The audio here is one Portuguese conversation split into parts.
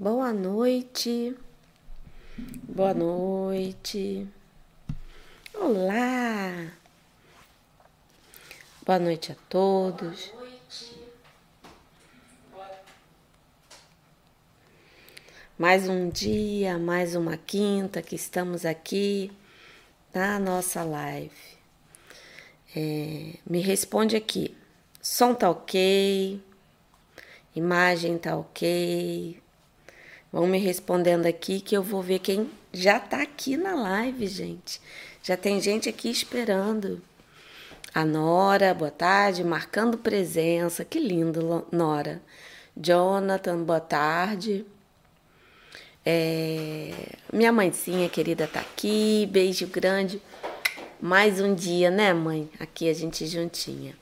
Boa noite. Boa noite. Olá. Boa noite a todos. Mais um dia, mais uma quinta que estamos aqui na nossa live. É, me responde aqui. Som tá ok? Imagem tá ok? Vão me respondendo aqui que eu vou ver quem já tá aqui na live, gente. Já tem gente aqui esperando. A Nora, boa tarde, marcando presença. Que lindo, Nora. Jonathan, boa tarde. É, minha mãezinha querida tá aqui, beijo grande. Mais um dia, né, mãe? Aqui a gente juntinha.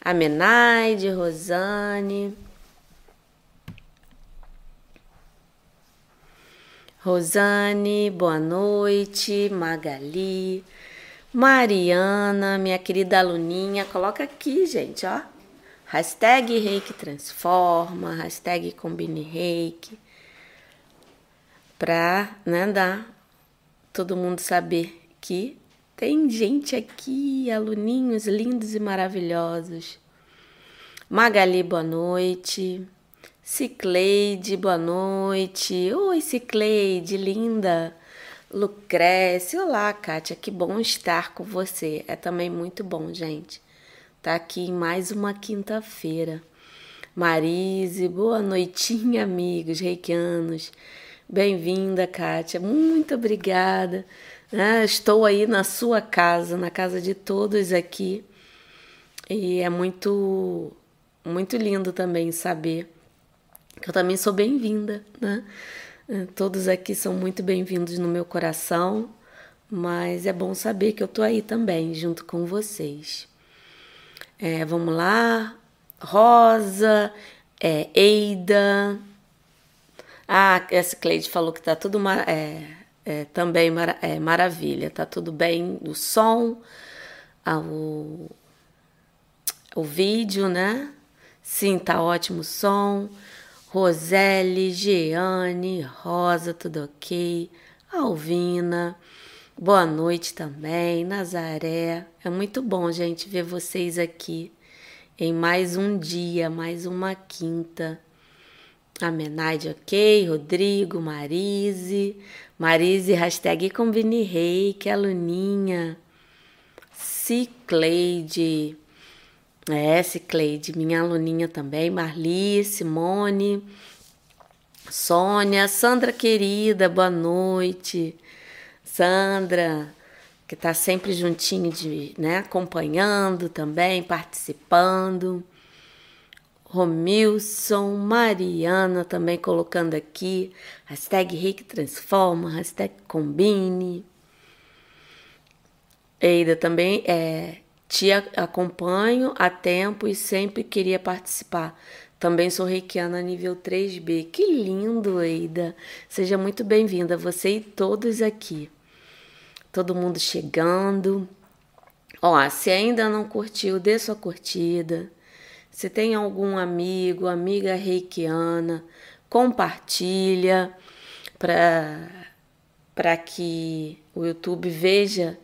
A Menaide, Rosane. Rosane, boa noite. Magali. Mariana, minha querida aluninha, coloca aqui, gente, ó. Hashtag Reiki Transforma, hashtag Combine Reiki para né, dar todo mundo saber que tem gente aqui, aluninhos lindos e maravilhosos. Magali, boa noite. Cicleide, boa noite. Oi, Cicleide, linda. Lucrécia, olá, Kátia, que bom estar com você. É também muito bom, gente. Tá aqui em mais uma quinta-feira. Marise, boa noitinha, amigos reikianos. Bem-vinda, Kátia. Muito obrigada. Ah, estou aí na sua casa, na casa de todos aqui. E é muito, muito lindo também saber que eu também sou bem-vinda, né? Eh, todos aqui são muito bem-vindos no meu coração, mas é bom saber que eu tô aí também, junto com vocês. É, vamos lá. Rosa, é, Eida, ah, essa Cleide falou que tá tudo é, é, também mar é, maravilha, tá tudo bem o som, ah, o, o vídeo, né? Sim, tá ótimo o som. Roseli, Jeane, Rosa, tudo ok. Alvina, boa noite também. Nazaré, é muito bom, gente, ver vocês aqui em mais um dia, mais uma quinta. A ok. Rodrigo, Marise. Marise, hashtag Combine Reiki, aluninha. Cicleide. É, Cicleide, minha aluninha também. Marli, Simone. Sônia, Sandra querida, boa noite. Sandra, que tá sempre juntinho de, né, acompanhando também, participando. Romilson, Mariana também colocando aqui, hashtag Rick Transforma, hashtag Combine. Eida também é, te acompanho há tempo e sempre queria participar. Também sou reikiana nível 3B. Que lindo, Eida. Seja muito bem-vinda, você e todos aqui. Todo mundo chegando. Ó, se ainda não curtiu, dê sua curtida se tem algum amigo, amiga reikiana, compartilha para que o YouTube veja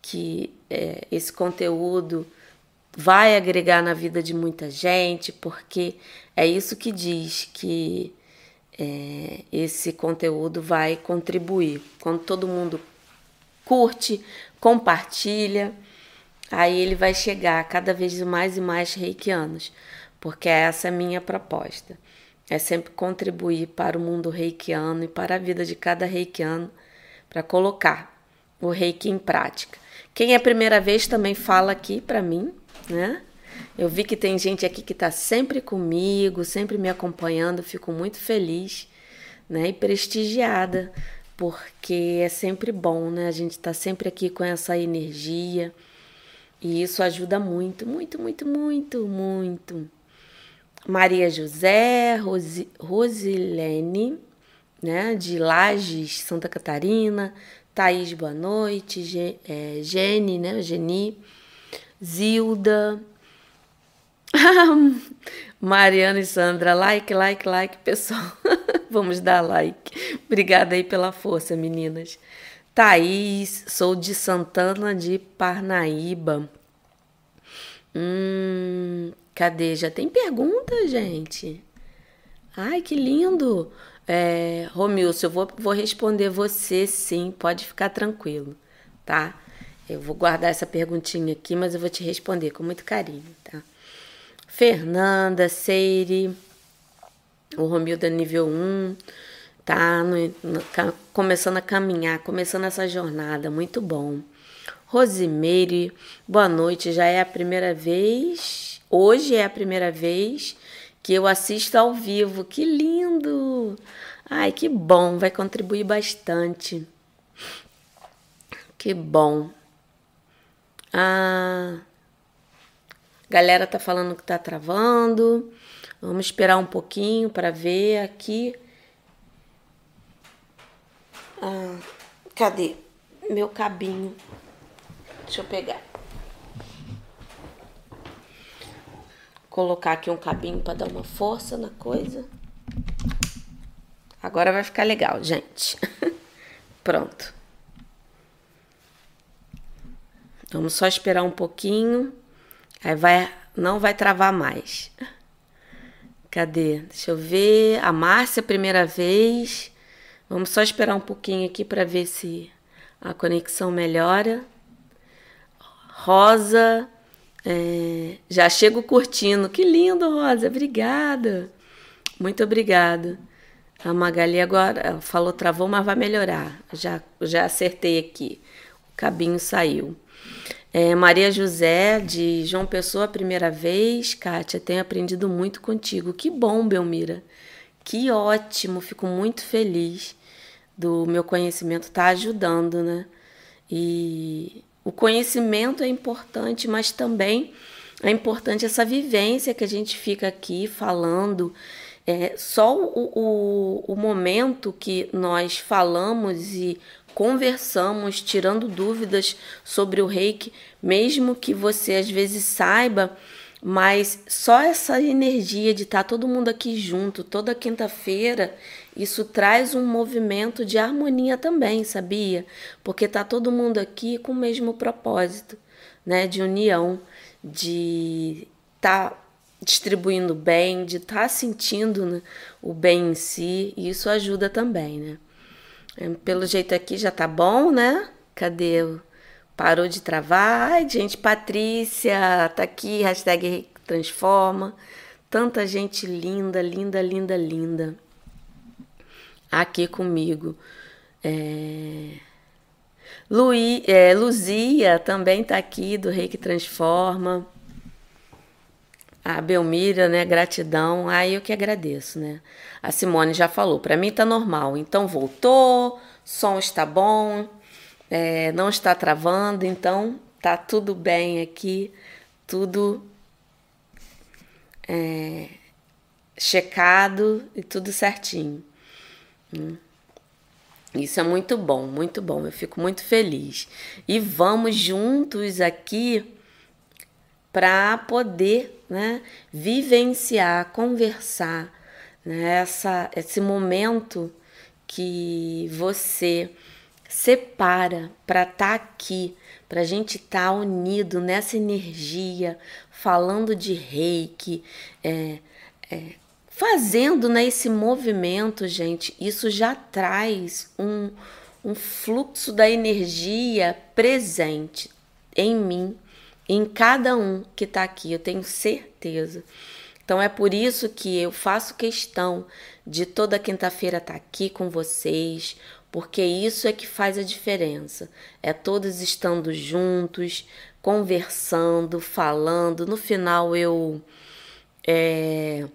que é, esse conteúdo vai agregar na vida de muita gente, porque é isso que diz que é, esse conteúdo vai contribuir. Quando todo mundo curte, compartilha, aí ele vai chegar cada vez mais e mais reikianos, porque essa é a minha proposta. É sempre contribuir para o mundo reikiano e para a vida de cada reikiano para colocar o reiki em prática. Quem é a primeira vez também fala aqui para mim, né? Eu vi que tem gente aqui que está sempre comigo, sempre me acompanhando, fico muito feliz, né? E prestigiada, porque é sempre bom, né? A gente está sempre aqui com essa energia e isso ajuda muito, muito, muito, muito, muito. Maria José, Rosi, Rosilene, né, de Lages, Santa Catarina. Thaís, boa noite. Ge, é, Gene, né, Geni. Zilda. Mariana e Sandra, like, like, like, pessoal. Vamos dar like. Obrigada aí pela força, meninas. Thaís, sou de Santana de Parnaíba. Hum, cadê? Já tem pergunta, gente? Ai, que lindo! É, Romilson, eu vou, vou responder você sim, pode ficar tranquilo, tá? Eu vou guardar essa perguntinha aqui, mas eu vou te responder com muito carinho, tá? Fernanda, Seire, o Romildo nível 1, tá no, no, começando a caminhar, começando essa jornada, muito bom. Rosimeire, boa noite, já é a primeira vez, hoje é a primeira vez que eu assisto ao vivo, que lindo! Ai, que bom, vai contribuir bastante. Que bom. Ah, galera tá falando que tá travando. Vamos esperar um pouquinho para ver aqui. Ah, cadê meu cabinho? Deixa eu pegar. Colocar aqui um cabinho para dar uma força na coisa. Agora vai ficar legal, gente. Pronto. Vamos só esperar um pouquinho. Aí vai, não vai travar mais. Cadê? Deixa eu ver. A Márcia, primeira vez. Vamos só esperar um pouquinho aqui para ver se a conexão melhora. Rosa, é, já chego curtindo. Que lindo, Rosa. Obrigada. Muito obrigada. A Magali agora falou travou, mas vai melhorar. Já, já acertei aqui. O cabinho saiu. É, Maria José, de João Pessoa, primeira vez. Kátia, tenho aprendido muito contigo. Que bom, Belmira. Que ótimo, fico muito feliz do meu conhecimento estar tá ajudando, né? E o conhecimento é importante, mas também é importante essa vivência que a gente fica aqui falando. É, só o, o, o momento que nós falamos e conversamos, tirando dúvidas sobre o reiki, mesmo que você às vezes saiba, mas só essa energia de estar todo mundo aqui junto toda quinta-feira, isso traz um movimento de harmonia também, sabia? Porque tá todo mundo aqui com o mesmo propósito, né, de união, de tá distribuindo bem, de estar tá sentindo né, o bem em si, e isso ajuda também, né? É, pelo jeito aqui já tá bom, né? Cadê? Parou de travar. Ai, gente, Patrícia, tá aqui, hashtag transforma. Tanta gente linda, linda, linda, linda. Aqui comigo. É... Luí, é, Luzia também tá aqui do Rei que Transforma. A Belmira, né? Gratidão. Aí eu que agradeço, né? A Simone já falou, para mim tá normal. Então voltou, som está bom, é, não está travando, então tá tudo bem aqui, tudo é, checado e tudo certinho. Hum. Isso é muito bom, muito bom. Eu fico muito feliz. E vamos juntos aqui para poder né, vivenciar, conversar, né, essa, esse momento que você separa para estar tá aqui, para a gente estar tá unido nessa energia, falando de reiki, é, é, fazendo né, esse movimento, gente, isso já traz um, um fluxo da energia presente em mim, em cada um que está aqui, eu tenho certeza. Então é por isso que eu faço questão de toda quinta-feira estar tá aqui com vocês, porque isso é que faz a diferença. É todos estando juntos, conversando, falando. No final eu é,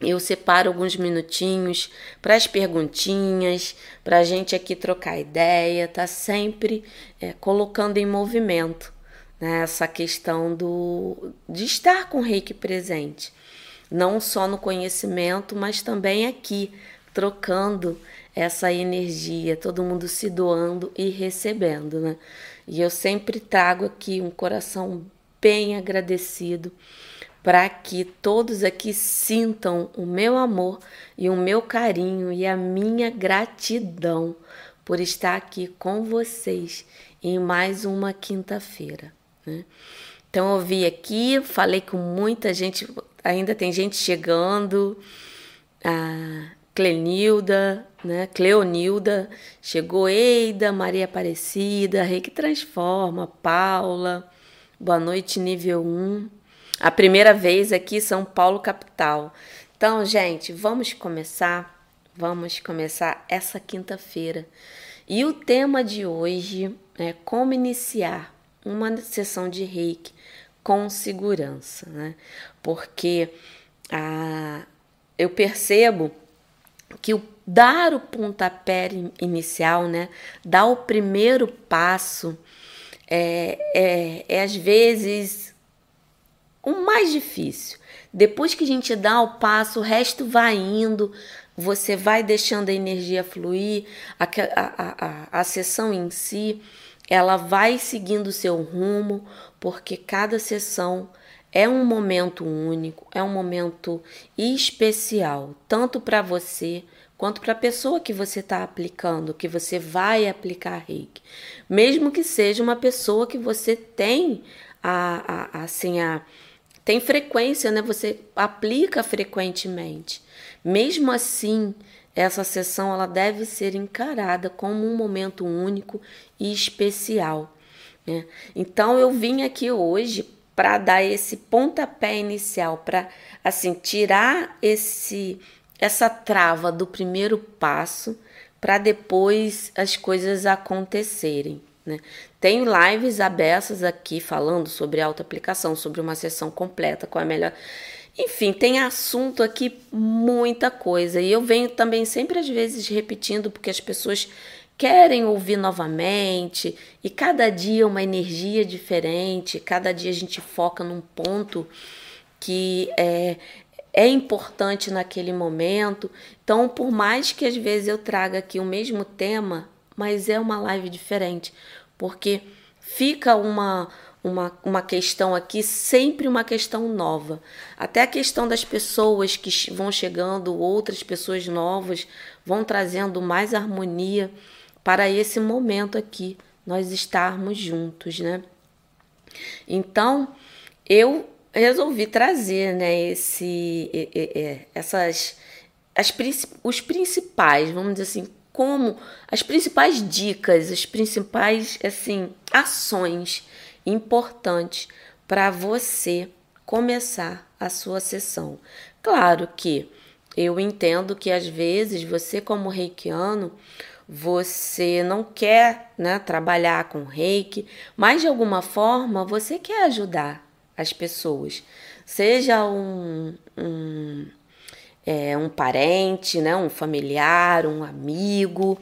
eu separo alguns minutinhos para as perguntinhas, para a gente aqui trocar ideia, tá sempre é, colocando em movimento né, essa questão do, de estar com o reiki presente, não só no conhecimento, mas também aqui, trocando essa energia, todo mundo se doando e recebendo, né? E eu sempre trago aqui um coração bem agradecido para que todos aqui sintam o meu amor e o meu carinho e a minha gratidão por estar aqui com vocês em mais uma quinta-feira. Né? Então eu vi aqui, falei com muita gente, ainda tem gente chegando, a Clenilda, né? Cleonilda, chegou Eida, Maria Aparecida, Rei que Transforma, Paula, boa noite, nível 1. A primeira vez aqui São Paulo capital. Então, gente, vamos começar. Vamos começar essa quinta-feira. E o tema de hoje é como iniciar uma sessão de Reiki com segurança, né? Porque a, eu percebo que o dar o pontapé inicial, né? Dar o primeiro passo é, é, é às vezes o mais difícil. Depois que a gente dá o passo, o resto vai indo, você vai deixando a energia fluir, a, a, a, a sessão em si, ela vai seguindo o seu rumo, porque cada sessão é um momento único, é um momento especial, tanto para você quanto para a pessoa que você está aplicando, que você vai aplicar reiki. Mesmo que seja uma pessoa que você tem a, a assim, a tem frequência, né? Você aplica frequentemente. Mesmo assim, essa sessão ela deve ser encarada como um momento único e especial. Né? Então eu vim aqui hoje para dar esse pontapé inicial, para assim tirar esse essa trava do primeiro passo para depois as coisas acontecerem. Né? Tem lives abertas aqui falando sobre auto-aplicação, sobre uma sessão completa, qual é a melhor. Enfim, tem assunto aqui, muita coisa. E eu venho também sempre às vezes repetindo, porque as pessoas querem ouvir novamente, e cada dia uma energia diferente, cada dia a gente foca num ponto que é, é importante naquele momento. Então, por mais que às vezes eu traga aqui o mesmo tema, mas é uma live diferente, porque fica uma, uma, uma questão aqui, sempre uma questão nova. Até a questão das pessoas que vão chegando, outras pessoas novas, vão trazendo mais harmonia para esse momento aqui, nós estarmos juntos, né? Então, eu resolvi trazer, né, esse, essas, as, os principais, vamos dizer assim, como as principais dicas, as principais assim ações importantes para você começar a sua sessão. Claro que eu entendo que às vezes você como reikiano você não quer né, trabalhar com reiki, mas de alguma forma você quer ajudar as pessoas, seja um, um é, um parente, né, um familiar, um amigo.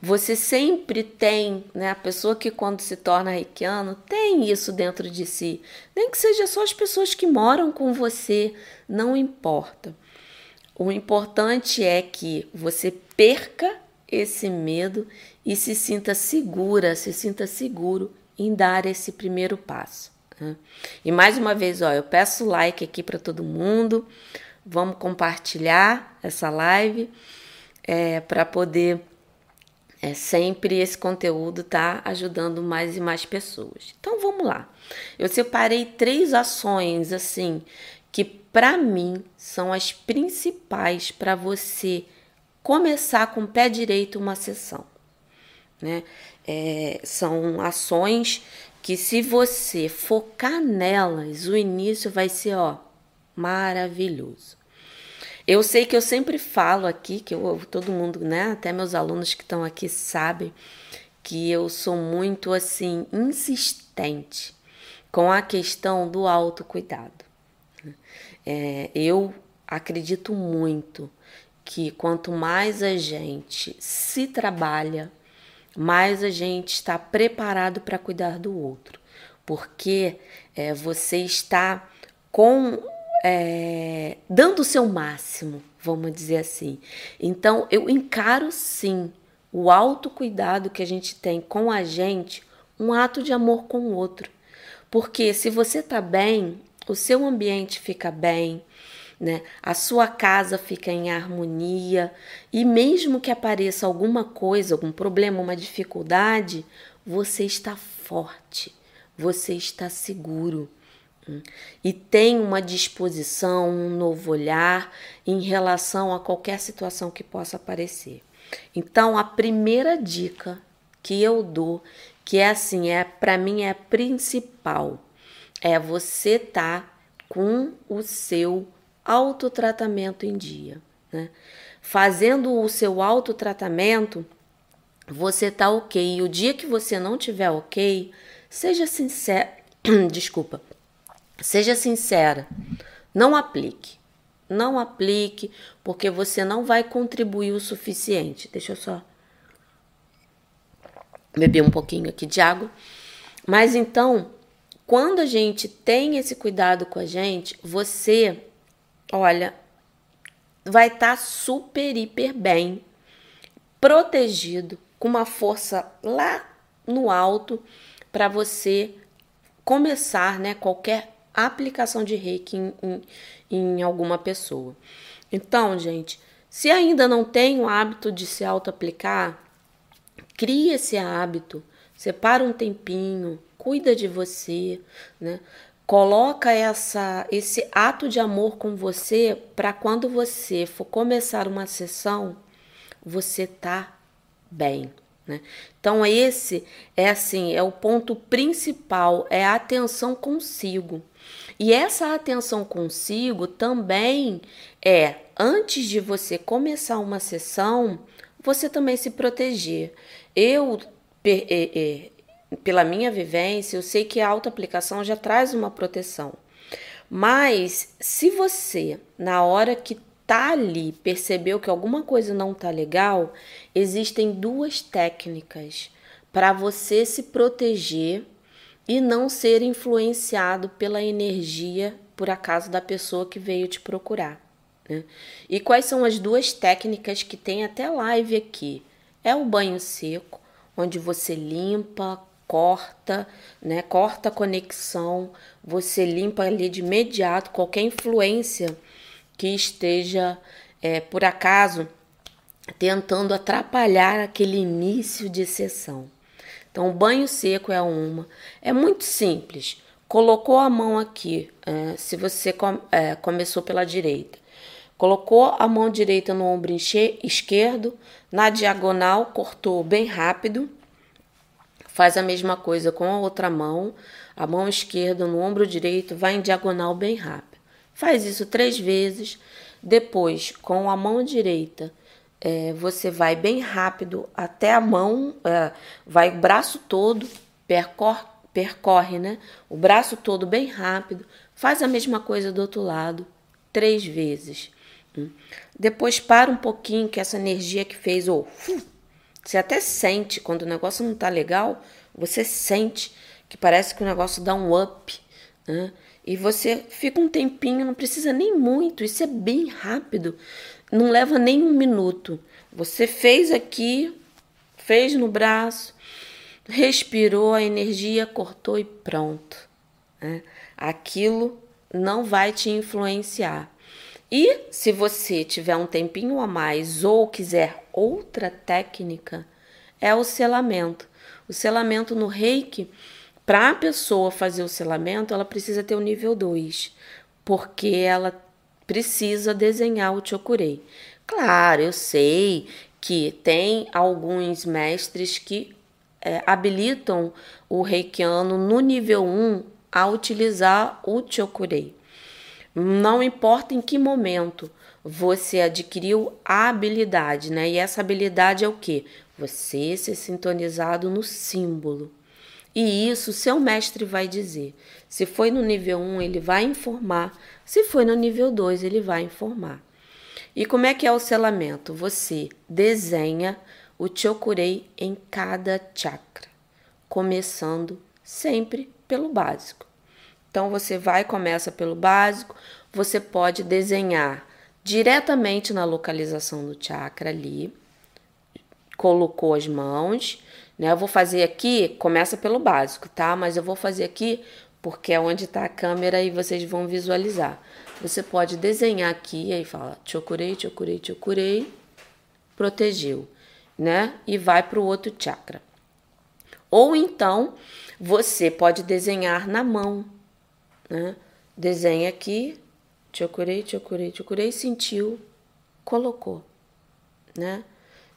Você sempre tem, né, a pessoa que quando se torna reikiano tem isso dentro de si. Nem que seja só as pessoas que moram com você, não importa. O importante é que você perca esse medo e se sinta segura, se sinta seguro em dar esse primeiro passo. Né? E mais uma vez, ó, eu peço like aqui para todo mundo. Vamos compartilhar essa live é, para poder é, sempre esse conteúdo tá ajudando mais e mais pessoas. Então vamos lá. Eu separei três ações assim que para mim são as principais para você começar com o pé direito uma sessão. Né? É, são ações que se você focar nelas, o início vai ser ó maravilhoso. Eu sei que eu sempre falo aqui, que eu, todo mundo, né, até meus alunos que estão aqui sabem que eu sou muito assim insistente com a questão do autocuidado. É, eu acredito muito que quanto mais a gente se trabalha, mais a gente está preparado para cuidar do outro, porque é, você está com é, dando o seu máximo, vamos dizer assim. Então, eu encaro sim o autocuidado que a gente tem com a gente, um ato de amor com o outro. Porque se você tá bem, o seu ambiente fica bem, né? A sua casa fica em harmonia e mesmo que apareça alguma coisa, algum problema, uma dificuldade, você está forte, você está seguro e tem uma disposição, um novo olhar em relação a qualquer situação que possa aparecer. Então, a primeira dica que eu dou, que é assim, é para mim é principal, é você tá com o seu autotratamento em dia. Né? Fazendo o seu autotratamento, você tá ok. E o dia que você não tiver ok, seja sincera. Desculpa. Seja sincera. Não aplique. Não aplique, porque você não vai contribuir o suficiente. Deixa eu só beber um pouquinho aqui de água. Mas então, quando a gente tem esse cuidado com a gente, você olha, vai estar tá super, hiper bem, protegido, com uma força lá no alto para você começar, né, qualquer aplicação de reiki em, em, em alguma pessoa. Então, gente, se ainda não tem o hábito de se auto-aplicar, crie esse hábito, separa um tempinho, cuida de você, né? Coloca essa, esse ato de amor com você para quando você for começar uma sessão, você tá bem. Né? Então, esse é assim, é o ponto principal, é a atenção consigo. E essa atenção consigo também é, antes de você começar uma sessão, você também se proteger. Eu, pela minha vivência, eu sei que a auto-aplicação já traz uma proteção. Mas se você, na hora que tá ali, percebeu que alguma coisa não tá legal, existem duas técnicas para você se proteger e não ser influenciado pela energia, por acaso, da pessoa que veio te procurar. Né? E quais são as duas técnicas que tem até live aqui? É o banho seco, onde você limpa, corta, né? Corta a conexão, você limpa ali de imediato qualquer influência que esteja, é, por acaso, tentando atrapalhar aquele início de sessão. Então, o banho seco é uma. É muito simples. Colocou a mão aqui, é, se você com, é, começou pela direita. Colocou a mão direita no ombro esquerdo, na diagonal, cortou bem rápido Faz a mesma coisa com a outra mão, a mão esquerda no ombro direito, vai em diagonal bem rápido. Faz isso três vezes. Depois, com a mão direita, é, você vai bem rápido até a mão, é, vai o braço todo, percorre, percorre, né? O braço todo bem rápido. Faz a mesma coisa do outro lado, três vezes. Hum. Depois para um pouquinho que essa energia que fez, ou oh, você até sente, quando o negócio não tá legal, você sente que parece que o negócio dá um up, né? E você fica um tempinho, não precisa nem muito, isso é bem rápido, não leva nem um minuto. Você fez aqui, fez no braço, respirou, a energia cortou e pronto. Né? Aquilo não vai te influenciar. E se você tiver um tempinho a mais ou quiser outra técnica, é o selamento. O selamento no reiki, para a pessoa fazer o selamento, ela precisa ter o nível 2, porque ela precisa desenhar o chokurei. Claro, eu sei que tem alguns mestres que é, habilitam o reikiano no nível 1 a utilizar o chokurei. Não importa em que momento você adquiriu a habilidade, né? E essa habilidade é o que? Você ser sintonizado no símbolo. E isso seu mestre vai dizer. Se foi no nível 1, ele vai informar. Se foi no nível 2, ele vai informar. E como é que é o selamento? Você desenha o chokurei em cada chakra, começando sempre pelo básico. Então você vai começa pelo básico, você pode desenhar diretamente na localização do chakra ali. Colocou as mãos, né? Eu vou fazer aqui, começa pelo básico, tá? Mas eu vou fazer aqui porque é onde está a câmera e vocês vão visualizar. Você pode desenhar aqui, aí fala chokurei, chokurei, chokurei, protegeu, né? E vai para o outro chakra. Ou então, você pode desenhar na mão, né? Desenha aqui, chokurei, chokurei, chokurei, sentiu, colocou, né?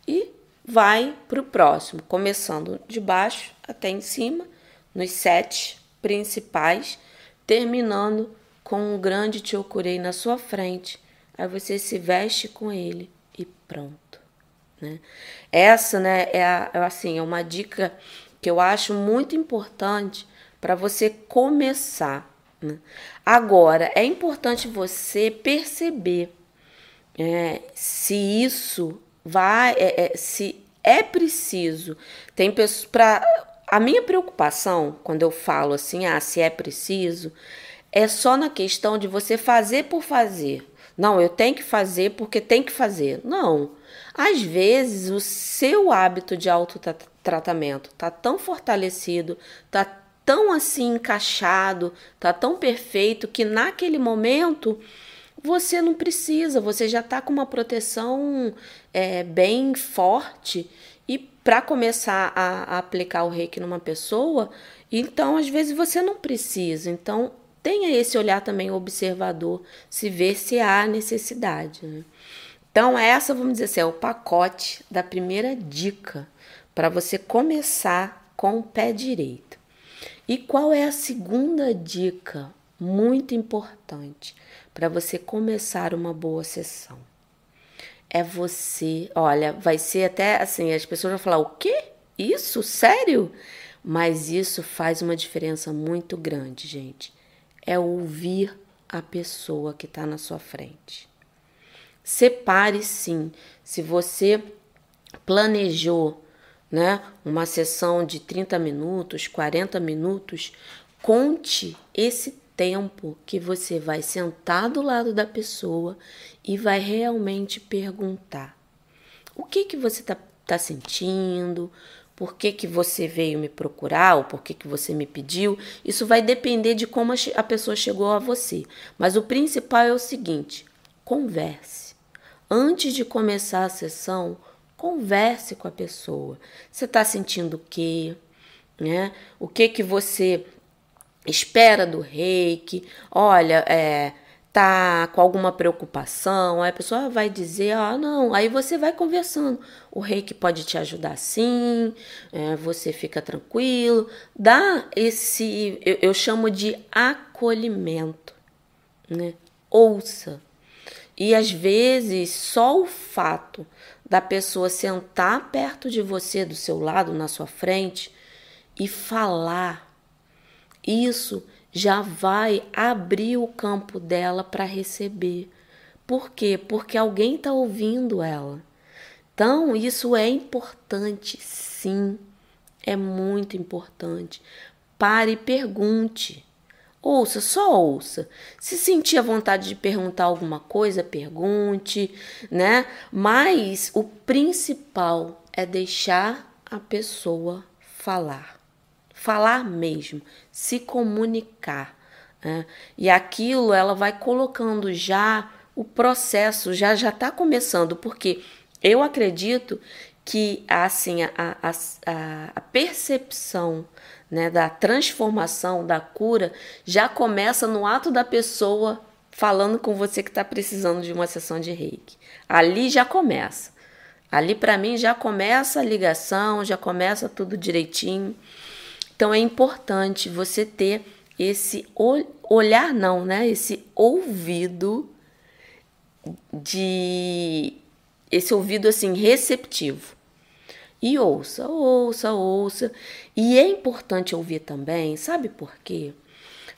E vai para o próximo, começando de baixo até em cima, nos sete principais, terminando com um grande chokurei na sua frente. Aí você se veste com ele e pronto. Né? Essa, né, é, a, é assim, é uma dica que eu acho muito importante para você começar. Né? Agora, é importante você perceber é, se isso vai, é, é, se é preciso. Tem pessoas para a minha preocupação quando eu falo assim, ah, se é preciso, é só na questão de você fazer por fazer. Não, eu tenho que fazer porque tem que fazer. Não. Às vezes o seu hábito de autotratamento tá tão fortalecido, tá tão assim encaixado, tá tão perfeito que naquele momento você não precisa, você já está com uma proteção é, bem forte e para começar a, a, aplicar o reiki numa pessoa, então às vezes você não precisa. Então tenha esse olhar também observador, se ver se há necessidade. Né? Então, essa, vamos dizer assim, é o pacote da primeira dica para você começar com o pé direito. E qual é a segunda dica muito importante para você começar uma boa sessão? É você, olha, vai ser até assim, as pessoas vão falar: "O quê? Isso? Sério?" Mas isso faz uma diferença muito grande, gente. É ouvir a pessoa que está na sua frente. Separe sim. Se você planejou né, uma sessão de 30 minutos, 40 minutos, conte esse tempo que você vai sentar do lado da pessoa e vai realmente perguntar: o que que você está tá sentindo? Por que, que você veio me procurar ou por que, que você me pediu? Isso vai depender de como a pessoa chegou a você. Mas o principal é o seguinte: converse. Antes de começar a sessão, converse com a pessoa. Você está sentindo o quê? Né? O que que você espera do reiki? Olha, é, tá com alguma preocupação? Aí a pessoa vai dizer, ah, não. Aí você vai conversando. O reiki pode te ajudar sim, é, você fica tranquilo. Dá esse, eu, eu chamo de acolhimento, né? Ouça e às vezes só o fato da pessoa sentar perto de você, do seu lado, na sua frente e falar, isso já vai abrir o campo dela para receber. Por quê? Porque alguém está ouvindo ela. Então, isso é importante, sim, é muito importante. Pare e pergunte. Ouça, só ouça. Se sentir a vontade de perguntar alguma coisa, pergunte, né? Mas o principal é deixar a pessoa falar. Falar mesmo, se comunicar. Né? E aquilo ela vai colocando já o processo, já já está começando, porque eu acredito que assim a, a, a, percepção né, da transformação, da cura, já começa no ato da pessoa falando com você que está precisando de uma sessão de reiki. Ali já começa. Ali, para mim, já começa a ligação, já começa tudo direitinho. Então, é importante você ter esse olhar, não, né? Esse ouvido de. Esse ouvido, assim, receptivo e ouça, ouça, ouça. E é importante ouvir também, sabe por quê?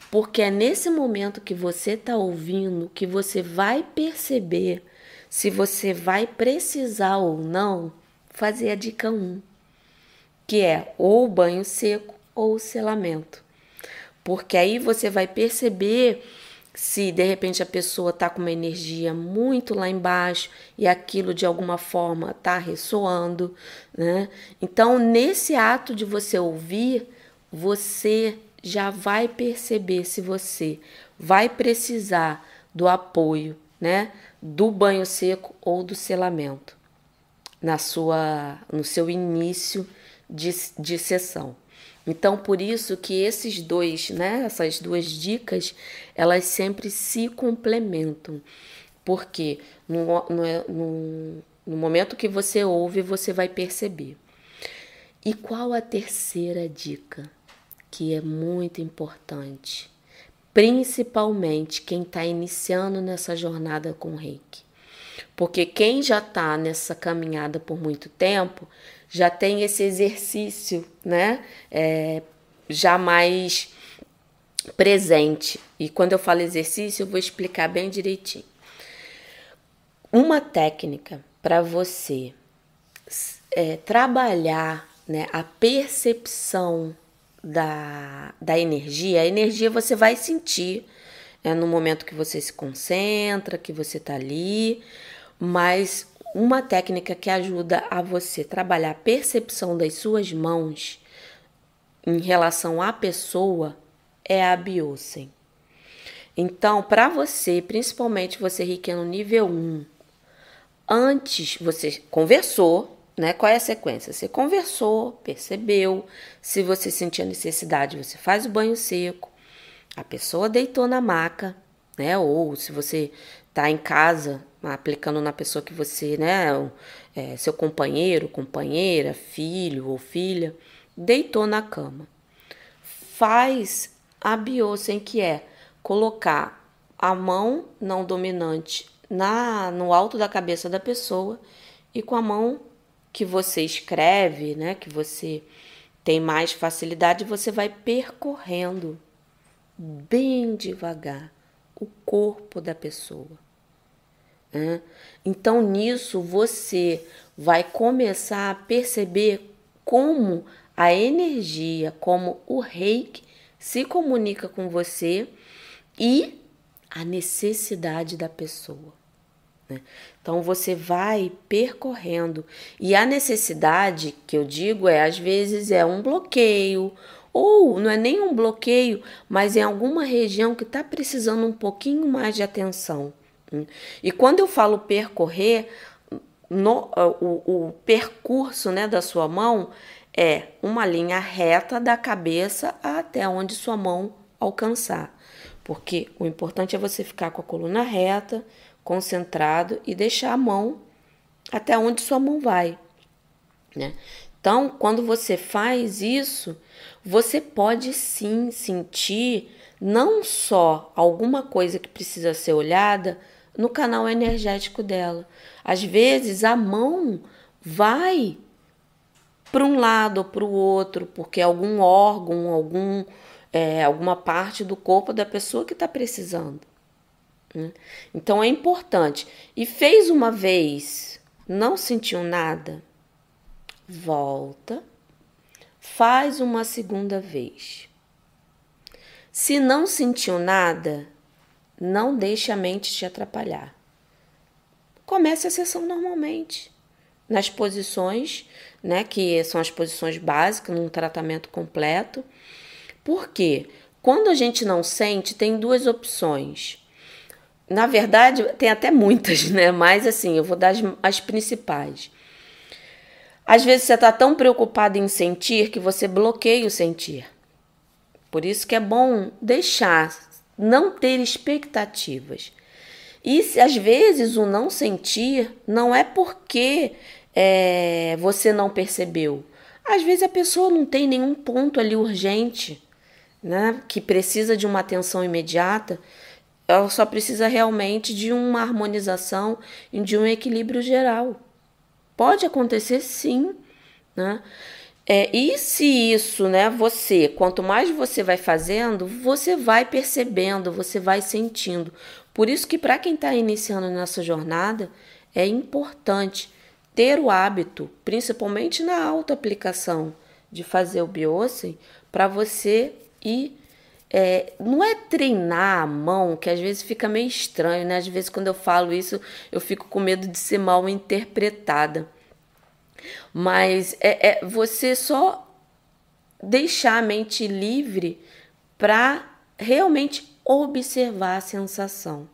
Porque é nesse momento que você está ouvindo que você vai perceber se você vai precisar ou não fazer a dica 1, que é ou banho seco ou selamento. Porque aí você vai perceber se de repente a pessoa está com uma energia muito lá embaixo e aquilo de alguma forma está ressoando, né? Então, nesse ato de você ouvir, você já vai perceber se você vai precisar do apoio, né, do banho seco ou do selamento na sua no seu início de, de sessão. Então, por isso que esses dois, né, essas duas dicas, elas sempre se complementam. Porque no, no, no, momento que você ouve, você vai perceber. E qual a terceira dica? Que é muito importante, principalmente quem está iniciando nessa jornada com o reiki. Porque quem já está nessa caminhada por muito tempo já tem esse exercício, né? É, já mais presente. E quando eu falo exercício, eu vou explicar bem direitinho. Uma técnica para você é, trabalhar né, a percepção da, da energia, a energia você vai sentir é, no momento que você se concentra, que você está ali, mas uma técnica que ajuda a você trabalhar a percepção das suas mãos em relação à pessoa é a Biosen. Então, para você, principalmente você rica no nível 1, antes você conversou, né? Qual é a sequência? Você conversou, percebeu, se você sentir a necessidade, você faz o banho seco, a pessoa deitou na maca, né? Ou se você tá em casa aplicando na pessoa que você, né, é, seu companheiro, companheira, filho ou filha, deitou na cama. Faz a biosem que é colocar a mão não dominante na no alto da cabeça da pessoa e com a mão que você escreve, né, que você tem mais facilidade, você vai percorrendo bem devagar o corpo da pessoa. Né? Então, nisso, você vai começar a perceber como a energia, como o reiki se comunica com você e a necessidade da pessoa. Né? Então você vai percorrendo e a necessidade que eu digo é às vezes é um bloqueio ou não é nem um bloqueio, mas em alguma região que está precisando um pouquinho mais de atenção. E quando eu falo percorrer, no, o, o percurso né, da sua mão é uma linha reta da cabeça até onde sua mão alcançar. Porque o importante é você ficar com a coluna reta, concentrado e deixar a mão até onde sua mão vai. Né? Então, quando você faz isso, você pode sim sentir não só alguma coisa que precisa ser olhada no canal energético dela. Às vezes a mão vai para um lado ou para o outro, porque algum órgão, algum, é, alguma parte do corpo da pessoa que está precisando. Né? Então é importante. E fez uma vez, não sentiu nada, volta, faz uma segunda vez. Se não sentiu nada, não deixe a mente te atrapalhar. Comece a sessão normalmente, nas posições, né, que são as posições básicas num tratamento completo. Por quê? Quando a gente não sente, tem duas opções. Na verdade, tem até muitas, né? Mas assim, eu vou dar as, as principais. Às vezes você está tão preocupado em sentir que você bloqueia o sentir. Por isso que é bom deixar, não ter expectativas. E às vezes o não sentir não é porque é, você não percebeu. Às vezes a pessoa não tem nenhum ponto ali urgente, né, que precisa de uma atenção imediata. Ela só precisa realmente de uma harmonização e de um equilíbrio geral. Pode acontecer sim, né? É, e se isso, né, você, quanto mais você vai fazendo, você vai percebendo, você vai sentindo. Por isso que para quem está iniciando nessa jornada, é importante ter o hábito, principalmente na auto-aplicação, de fazer o Biosen, para você ir é, não é treinar a mão, que às vezes fica meio estranho, né? Às vezes, quando eu falo isso, eu fico com medo de ser mal interpretada. Mas é, é você só deixar a mente livre para realmente observar a sensação.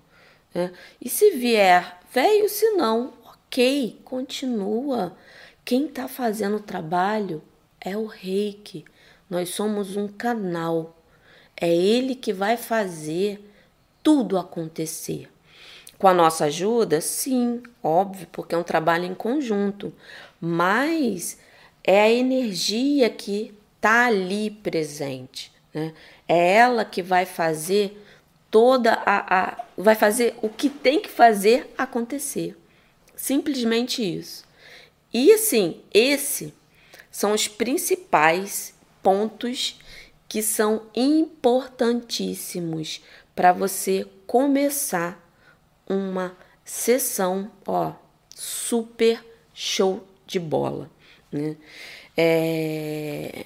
Né? E se vier, veio, se não, ok, continua. Quem está fazendo o trabalho é o reiki. Nós somos um canal. É ele que vai fazer tudo acontecer. Com a nossa ajuda, sim, óbvio, porque é um trabalho em conjunto, mas é a energia que está ali presente. Né? É ela que vai fazer toda a, a. vai fazer o que tem que fazer acontecer. Simplesmente isso. E assim, esse são os principais pontos que são importantíssimos para você começar uma sessão, ó, super show de bola. Né? É,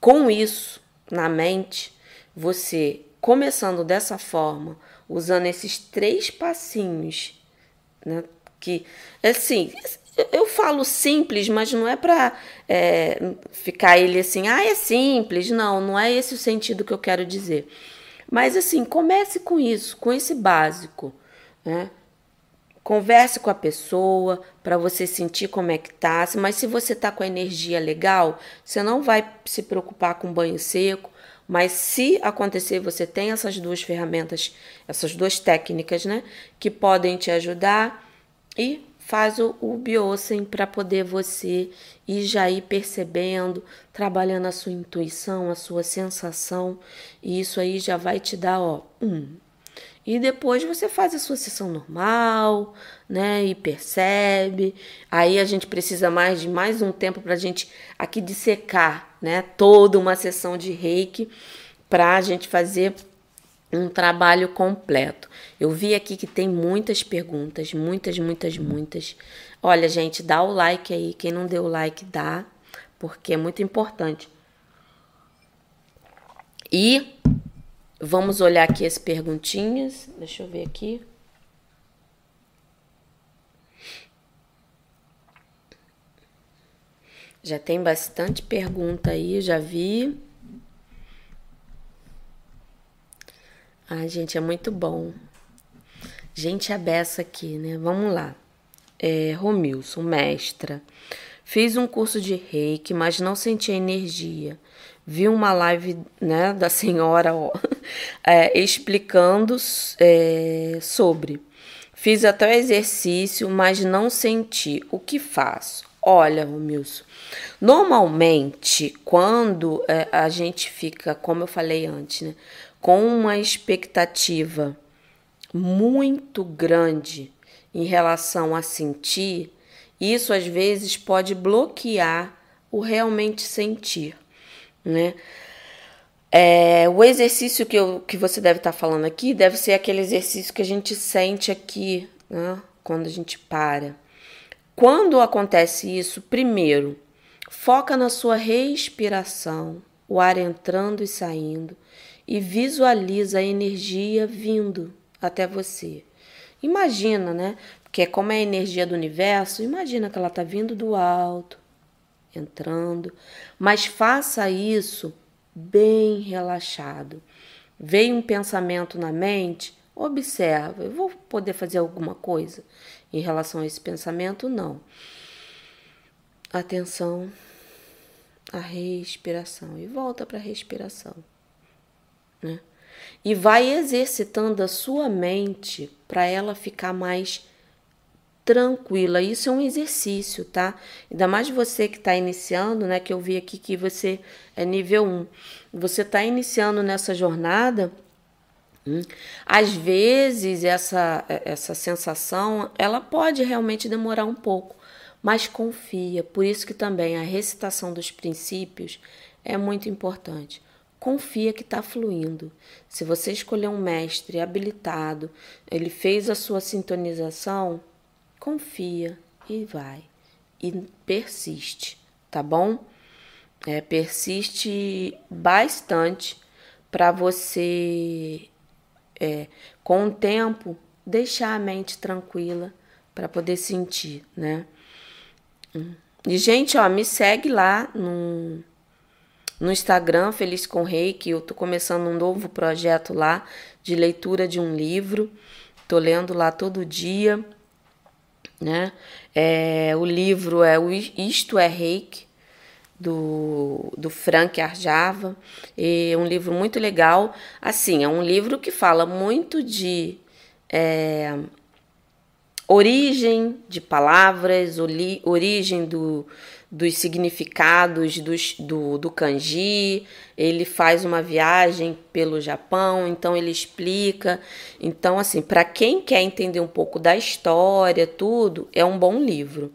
com isso na mente, você começando dessa forma, usando esses três passinhos, né? Que assim, eu falo simples, mas não é para é, ficar ele assim, ah, é simples. Não, não é esse o sentido que eu quero dizer. Mas assim, comece com isso, com esse básico, né? Converse com a pessoa para você sentir como é que tá. Mas se você tá com a energia legal, você não vai se preocupar com banho seco. Mas se acontecer, você tem essas duas ferramentas, essas duas técnicas, né, que podem te ajudar e faz o, o para poder você ir já ir percebendo, trabalhando a sua intuição, a sua sensação, e isso aí já vai te dar, ó, um. E depois você faz a sua sessão normal, né? E percebe. Aí a gente precisa mais de mais um tempo para a gente aqui dissecar, né? Toda uma sessão de reiki para a gente fazer um trabalho completo. Eu vi aqui que tem muitas perguntas, muitas, muitas, muitas. Olha, gente, dá o like aí. Quem não deu o like, dá, porque é muito importante. E vamos olhar aqui as perguntinhas. Deixa eu ver aqui. Já tem bastante pergunta aí, já vi. Ai, gente, é muito bom. Gente abessa aqui, né? Vamos lá. É, Romilson, mestra. Fiz um curso de reiki, mas não senti energia. Vi uma live né, da senhora ó, é, explicando é, sobre. Fiz até o exercício, mas não senti. O que faço? Olha, Romilson, normalmente quando é, a gente fica, como eu falei antes, né, com uma expectativa muito grande em relação a sentir, isso às vezes pode bloquear o realmente sentir, né? É, o exercício que, eu, que você deve estar falando aqui deve ser aquele exercício que a gente sente aqui, né? quando a gente para. Quando acontece isso, primeiro, foca na sua respiração, o ar entrando e saindo, e visualiza a energia vindo até você. Imagina, né? Porque como é a energia do universo, imagina que ela está vindo do alto, entrando, mas faça isso bem relaxado. Veio um pensamento na mente, observa, eu vou poder fazer alguma coisa em relação a esse pensamento? Não. Atenção à respiração e volta para a respiração, né? E vai exercitando a sua mente para ela ficar mais tranquila. Isso é um exercício, tá? Ainda mais você que está iniciando, né? Que eu vi aqui que você é nível 1. Você está iniciando nessa jornada Hum? Às vezes essa, essa sensação ela pode realmente demorar um pouco, mas confia. Por isso que também a recitação dos princípios é muito importante. Confia que está fluindo. Se você escolher um mestre habilitado, ele fez a sua sintonização, confia e vai. E persiste, tá bom? É, persiste bastante para você é, com o tempo, deixar a mente tranquila para poder sentir, né? E, gente, ó, me segue lá no, no Instagram, Feliz com Reiki. Eu tô começando um novo projeto lá de leitura de um livro. Tô lendo lá todo dia, né? É, o livro é o Isto é Reiki, do, do Frank Arjava. É um livro muito legal. Assim, é um livro que fala muito de é, origem de palavras, origem do, dos significados dos, do, do kanji, ele faz uma viagem pelo Japão, então ele explica. Então, assim, para quem quer entender um pouco da história, tudo, é um bom livro.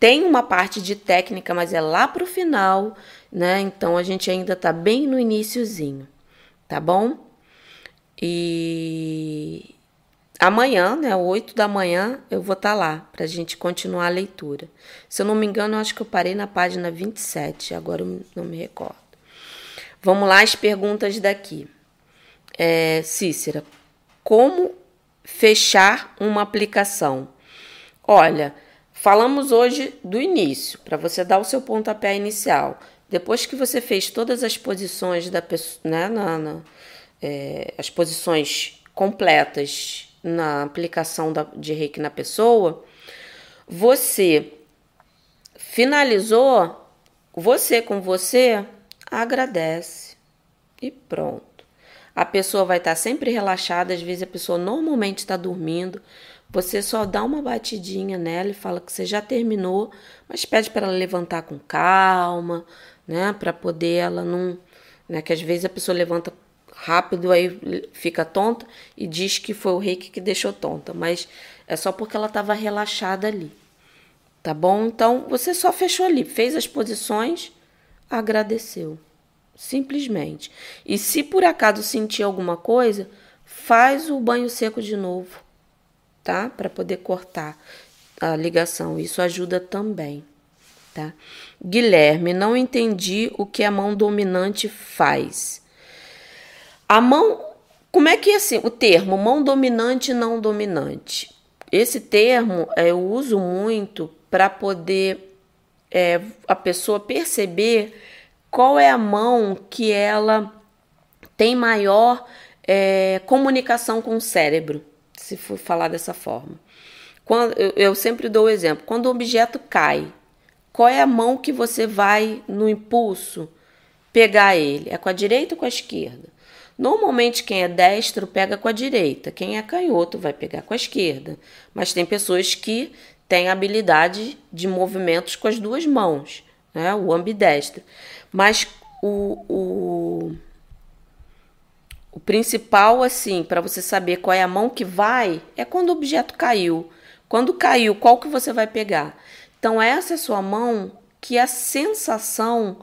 Tem uma parte de técnica, mas é lá para o final, né? Então a gente ainda está bem no iníciozinho, tá bom? E Amanhã, né, 8 da manhã, eu vou estar tá lá para a gente continuar a leitura. Se eu não me engano, eu acho que eu parei na página 27, agora eu não me recordo. Vamos lá, as perguntas daqui. É, Cícera, como fechar uma aplicação? Olha, falamos hoje do início, para você dar o seu pontapé inicial. Depois que você fez todas as posições da pessoa, né, na, na é, as posições completas na aplicação da, de reiki na pessoa, você finalizou, você com você agradece e pronto. A pessoa vai estar sempre relaxada, às vezes a pessoa normalmente está dormindo. Você só dá uma batidinha nela e fala que você já terminou, mas pede para ela levantar com calma, né? Para poder ela não. Né, que às vezes a pessoa levanta rápido, aí fica tonta e diz que foi o reiki que deixou tonta, mas é só porque ela estava relaxada ali. Tá bom? Então você só fechou ali, fez as posições, agradeceu. Simplesmente. E se por acaso sentir alguma coisa, faz o banho seco de novo, tá? Para poder cortar a ligação. Isso ajuda também, tá? Guilherme, não entendi o que a mão dominante faz. A mão, como é que é assim? O termo mão dominante e não dominante. Esse termo é, eu uso muito para poder é, a pessoa perceber qual é a mão que ela tem maior é, comunicação com o cérebro, se for falar dessa forma. Quando, eu, eu sempre dou o exemplo: quando o objeto cai, qual é a mão que você vai no impulso pegar ele? É com a direita ou com a esquerda? Normalmente, quem é destro pega com a direita, quem é canhoto vai pegar com a esquerda. Mas tem pessoas que têm habilidade de movimentos com as duas mãos, né? o ambidestro. Mas o, o, o principal, assim, para você saber qual é a mão que vai, é quando o objeto caiu. Quando caiu, qual que você vai pegar? Então, essa é a sua mão que a sensação,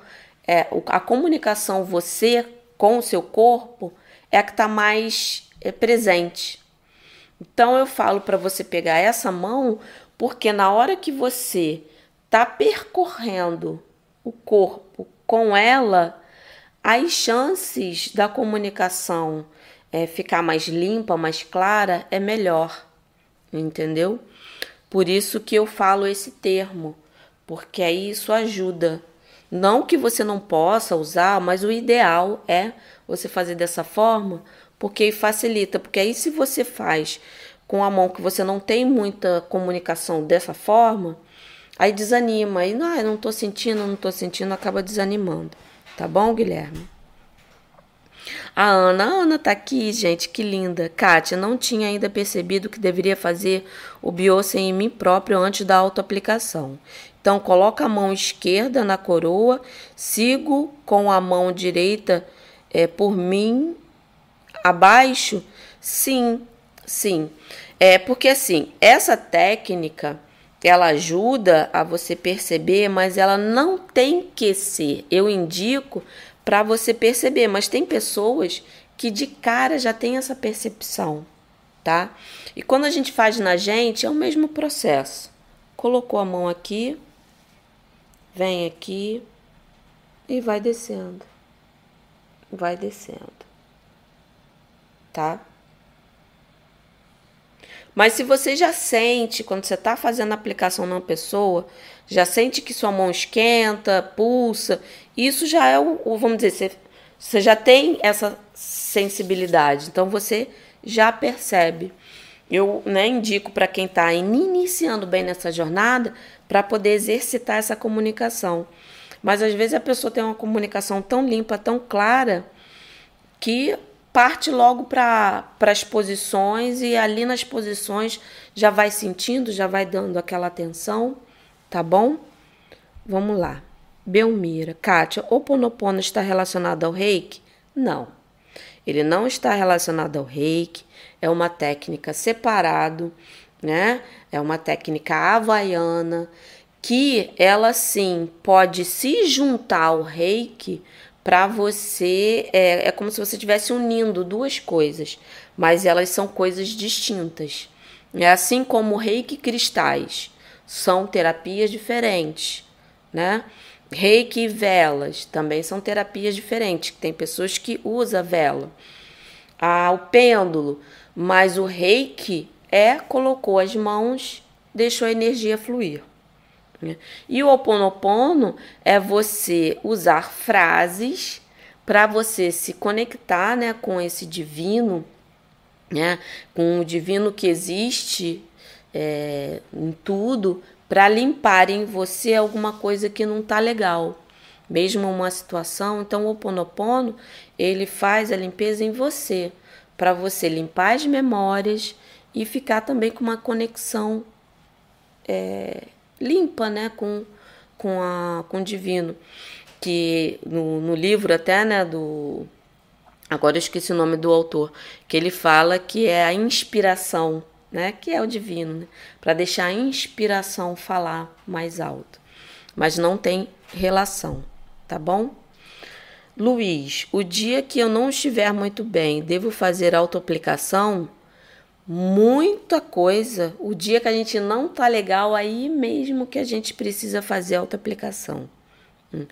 é, a comunicação você com o seu corpo é a que está mais é, presente. Então eu falo para você pegar essa mão, porque na hora que você está percorrendo o corpo com ela, as chances da comunicação é, ficar mais limpa, mais clara, é melhor, entendeu? Por isso que eu falo esse termo, porque aí isso ajuda não que você não possa usar, mas o ideal é você fazer dessa forma, porque facilita. Porque aí, se você faz com a mão que você não tem muita comunicação dessa forma, aí desanima. Aí, não, eu não tô sentindo, não tô sentindo, acaba desanimando. Tá bom, Guilherme? A Ana, a Ana tá aqui, gente, que linda. Kátia, não tinha ainda percebido que deveria fazer o biose em mim próprio antes da autoaplicação. Então, coloca a mão esquerda na coroa, sigo com a mão direita é, por mim abaixo. Sim, sim. É porque assim, essa técnica ela ajuda a você perceber, mas ela não tem que ser. Eu indico para você perceber, mas tem pessoas que de cara já tem essa percepção, tá? E quando a gente faz na gente, é o mesmo processo. Colocou a mão aqui, Vem aqui e vai descendo. Vai descendo. Tá? Mas se você já sente, quando você está fazendo a aplicação numa pessoa, já sente que sua mão esquenta, pulsa. Isso já é o, o vamos dizer, você, você já tem essa sensibilidade. Então você já percebe. Eu né, indico para quem está iniciando bem nessa jornada para poder exercitar essa comunicação. Mas às vezes a pessoa tem uma comunicação tão limpa, tão clara, que parte logo para as posições e ali nas posições já vai sentindo, já vai dando aquela atenção, tá bom? Vamos lá. Belmira, Kátia, o Ponopono está relacionado ao reiki? Não. Ele não está relacionado ao reiki, é uma técnica separado, né? É uma técnica havaiana que ela sim pode se juntar ao reiki para você. É, é como se você estivesse unindo duas coisas, mas elas são coisas distintas. É assim como reiki cristais são terapias diferentes, né? Reiki e velas também são terapias diferentes. Tem pessoas que usam vela. Ah, o pêndulo, mas o reiki é colocou as mãos, deixou a energia fluir. Né? E o oponopono é você usar frases para você se conectar né, com esse divino, né, com o divino que existe é, em tudo, para limpar em você alguma coisa que não está legal, mesmo uma situação. Então, o Oponopono ele faz a limpeza em você, para você limpar as memórias e ficar também com uma conexão é, limpa, né, com, com, a, com o divino. Que no, no livro até, né, do... Agora eu esqueci o nome do autor, que ele fala que é a inspiração né, que é o divino, né, para deixar a inspiração falar mais alto. Mas não tem relação, tá bom? Luiz, o dia que eu não estiver muito bem, devo fazer autoaplicação? Muita coisa. O dia que a gente não tá legal, aí mesmo que a gente precisa fazer autoaplicação. Hum,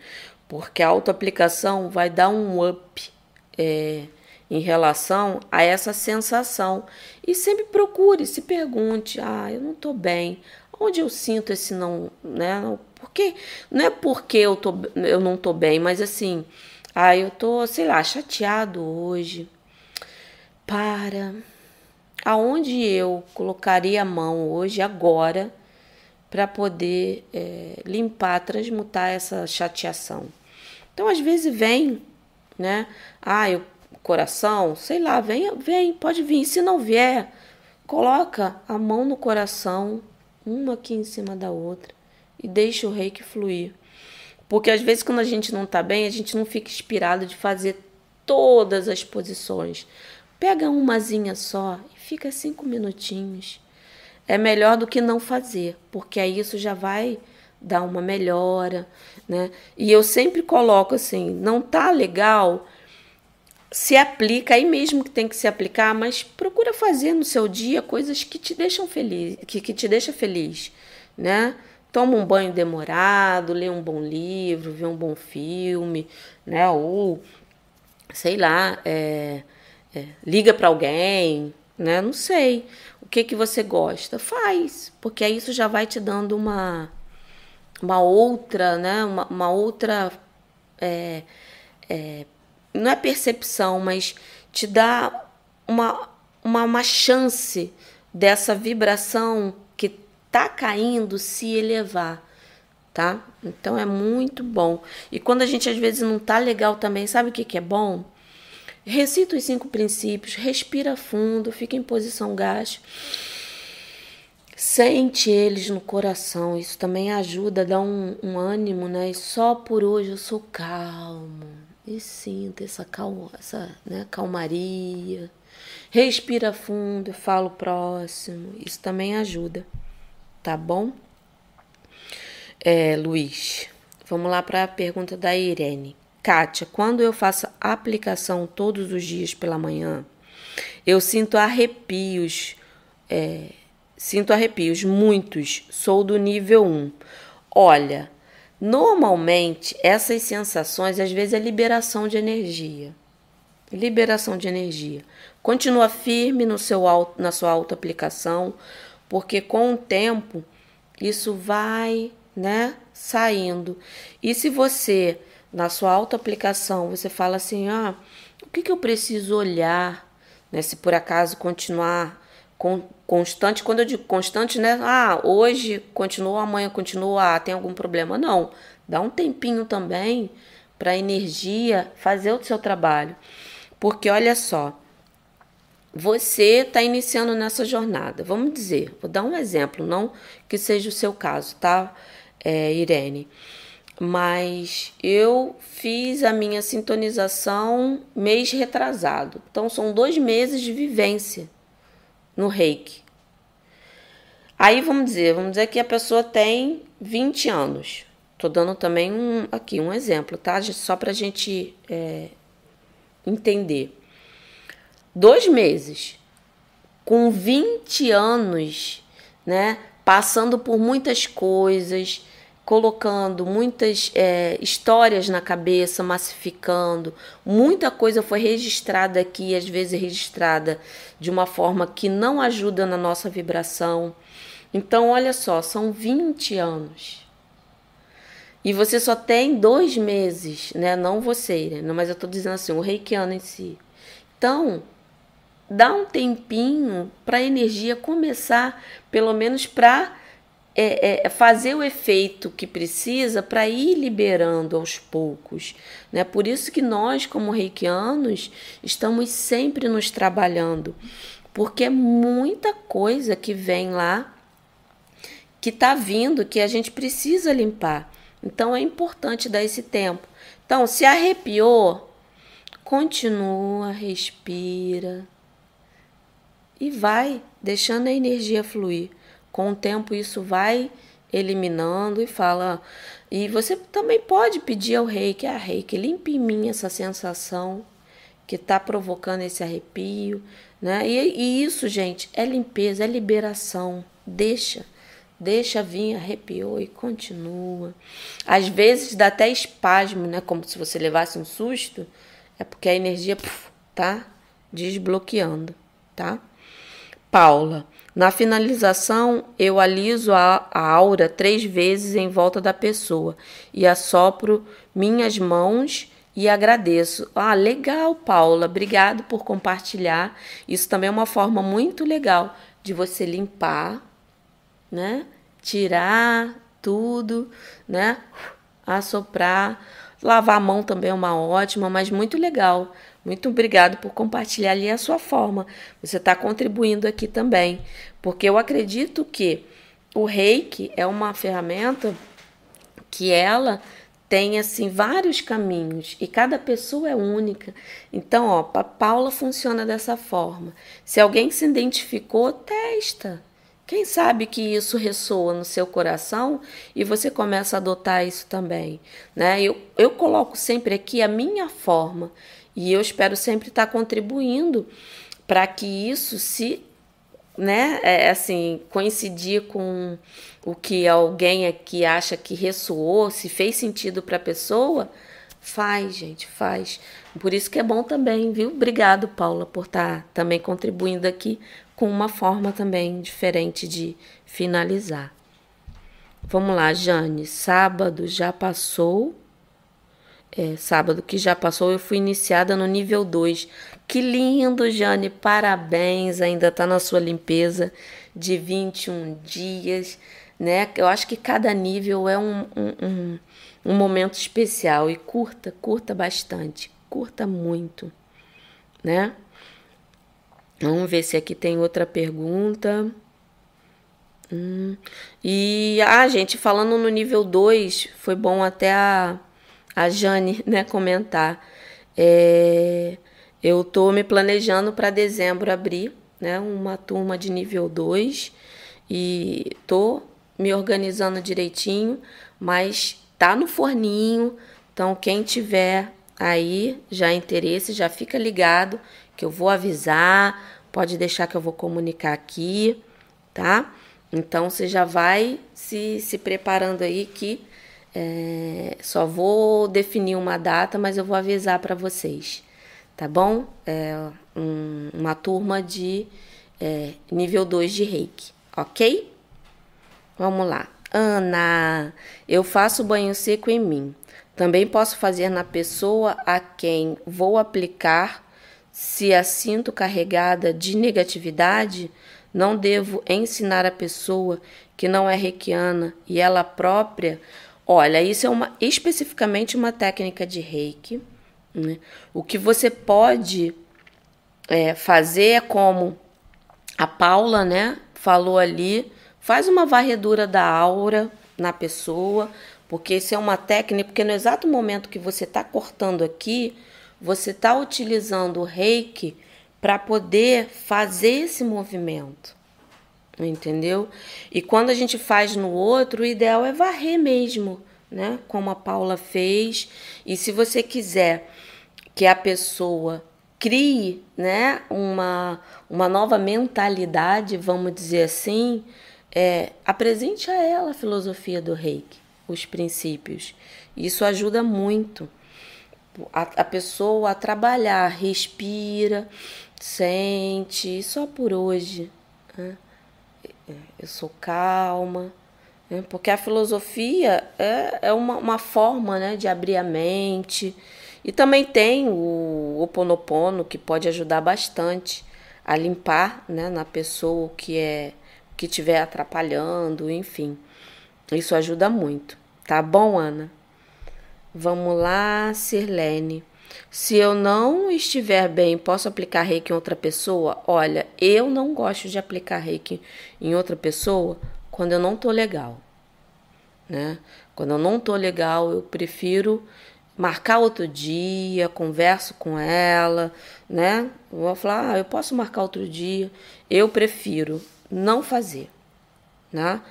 porque a autoaplicação vai dar um up é, em relação a essa sensação. E sempre procure, se pergunte: ah, eu não estou bem. Onde eu sinto esse não, né? Porque não é porque eu, tô, eu não estou bem, mas assim, ah, eu tô, sei lá, chateado hoje. Para. Aonde eu colocaria a mão hoje, agora, para poder é, limpar, transmutar essa chateação? Então, às vezes vem, né? Ah, eu coração, sei lá, vem, vem, pode vir. Se não vier, coloca a mão no coração, uma aqui em cima da outra, e deixa o reiki fluir. Porque às vezes quando a gente não tá bem, a gente não fica inspirado de fazer todas as posições. Pega umazinha só e fica cinco minutinhos. É melhor do que não fazer, porque aí isso já vai dar uma melhora, né? E eu sempre coloco assim, não tá legal, se aplica aí mesmo que tem que se aplicar, mas procura fazer no seu dia coisas que te deixam feliz, que, que te deixa feliz, né? Toma um banho demorado, lê um bom livro, vê um bom filme, né? Ou sei lá, é, é, liga para alguém, né? Não sei o que que você gosta, faz, porque aí isso já vai te dando uma uma outra, né? Uma, uma outra é, é, não é percepção, mas te dá uma, uma, uma chance dessa vibração tá caindo se elevar, tá? Então é muito bom. E quando a gente às vezes não tá legal também, sabe o que, que é bom? Recita os cinco princípios, respira fundo, fica em posição gasto. Sente eles no coração, isso também ajuda, dá um, um ânimo, né? E só por hoje eu sou calmo e sinta essa, calma, essa né, calmaria. Respira fundo, fala o próximo. Isso também ajuda, tá bom? É, Luiz, vamos lá para a pergunta da Irene. Kátia, quando eu faço aplicação todos os dias pela manhã, eu sinto arrepios, é, sinto arrepios, muitos, sou do nível 1. Olha, Normalmente, essas sensações às vezes é liberação de energia. Liberação de energia. Continua firme no seu na sua autoaplicação, porque com o tempo isso vai né, saindo. E se você, na sua auto-aplicação, você fala assim, ah, o que, que eu preciso olhar, né, se por acaso continuar com, constante, quando eu digo constante, né, ah, hoje continua, amanhã continua, ah, tem algum problema, não. Dá um tempinho também para a energia fazer o seu trabalho. Porque olha só, você está iniciando nessa jornada. Vamos dizer, vou dar um exemplo, não que seja o seu caso, tá, é, Irene? Mas eu fiz a minha sintonização mês retrasado. Então, são dois meses de vivência no reiki. Aí vamos dizer, vamos dizer que a pessoa tem 20 anos. Tô dando também um, aqui um exemplo, tá? Só para a gente é, entender dois meses, com 20 anos, né? Passando por muitas coisas, colocando muitas é, histórias na cabeça, massificando. Muita coisa foi registrada aqui, às vezes registrada de uma forma que não ajuda na nossa vibração. Então, olha só, são 20 anos. E você só tem dois meses, né? Não você, né? Mas eu tô dizendo assim, o reikiano em si. Então, dá um tempinho para a energia começar, pelo menos para é, é, fazer o efeito que precisa para ir liberando aos poucos. Né? Por isso que nós, como reikianos, estamos sempre nos trabalhando, porque é muita coisa que vem lá que está vindo que a gente precisa limpar. Então é importante dar esse tempo. Então, se arrepiou, continua, respira e vai deixando a energia fluir. Com o tempo isso vai eliminando e fala. E você também pode pedir ao rei que a ah, rei que limpe em mim essa sensação que está provocando esse arrepio, né? E, e, isso, gente, é limpeza, é liberação. Deixa, deixa vir, arrepiou e continua. Às vezes dá até espasmo, né? Como se você levasse um susto, é porque a energia puf, tá desbloqueando, tá? Paula. Na finalização, eu aliso a, a aura três vezes em volta da pessoa e assopro minhas mãos e agradeço. Ah, legal, Paula. Obrigado por compartilhar. Isso também é uma forma muito legal de você limpar, né? Tirar tudo, né? Assoprar. Lavar a mão também é uma ótima, mas muito legal. Muito obrigado por compartilhar ali a sua forma. Você está contribuindo aqui também, porque eu acredito que o Reiki é uma ferramenta que ela tem assim vários caminhos e cada pessoa é única. Então, ó, para Paula funciona dessa forma. Se alguém se identificou, testa. Quem sabe que isso ressoa no seu coração e você começa a adotar isso também, né? Eu, eu coloco sempre aqui a minha forma e eu espero sempre estar contribuindo para que isso se, né, é, assim, coincidir com o que alguém aqui acha que ressoou, se fez sentido para a pessoa, faz, gente, faz. Por isso que é bom também, viu? Obrigado, Paula, por estar tá também contribuindo aqui com uma forma também diferente de finalizar. Vamos lá, Jane. Sábado já passou é, sábado que já passou, eu fui iniciada no nível 2. Que lindo, Jane! Parabéns! Ainda está na sua limpeza de 21 dias, né? Eu acho que cada nível é um, um, um, um momento especial e curta, curta bastante, curta muito, né? Vamos ver se aqui tem outra pergunta. Hum. E, ah, gente, falando no nível 2, foi bom até a a Jane né, comentar. É, eu estou me planejando para dezembro abrir né, uma turma de nível 2 e estou me organizando direitinho, mas tá no forninho. Então, quem tiver aí já interesse, já fica ligado que eu vou avisar, pode deixar que eu vou comunicar aqui, tá? Então você já vai se, se preparando aí que é, só vou definir uma data, mas eu vou avisar para vocês, tá bom? É um, uma turma de é, nível 2 de reiki, ok? Vamos lá. Ana, eu faço banho seco em mim. Também posso fazer na pessoa a quem vou aplicar. Se a sinto carregada de negatividade, não devo ensinar a pessoa que não é reikiana e ela própria. Olha, isso é uma especificamente uma técnica de reiki. Né? O que você pode é, fazer é como a Paula, né, falou ali, faz uma varredura da aura na pessoa, porque isso é uma técnica, porque no exato momento que você está cortando aqui, você está utilizando o reiki para poder fazer esse movimento. Entendeu? E quando a gente faz no outro, o ideal é varrer mesmo, né? Como a Paula fez. E se você quiser que a pessoa crie, né, uma, uma nova mentalidade, vamos dizer assim, é, apresente a ela a filosofia do reiki, os princípios. Isso ajuda muito a, a pessoa a trabalhar, respira, sente, só por hoje. Né? Eu sou calma. Né? Porque a filosofia é, é uma, uma forma né, de abrir a mente. E também tem o Oponopono, que pode ajudar bastante a limpar né, na pessoa que é que estiver atrapalhando, enfim. Isso ajuda muito. Tá bom, Ana? Vamos lá, Sirlene. Se eu não estiver bem, posso aplicar reiki em outra pessoa? Olha, eu não gosto de aplicar reiki em outra pessoa quando eu não tô legal, né? Quando eu não tô legal, eu prefiro marcar outro dia, converso com ela, né? Vou falar, ah, eu posso marcar outro dia. Eu prefiro não fazer, né?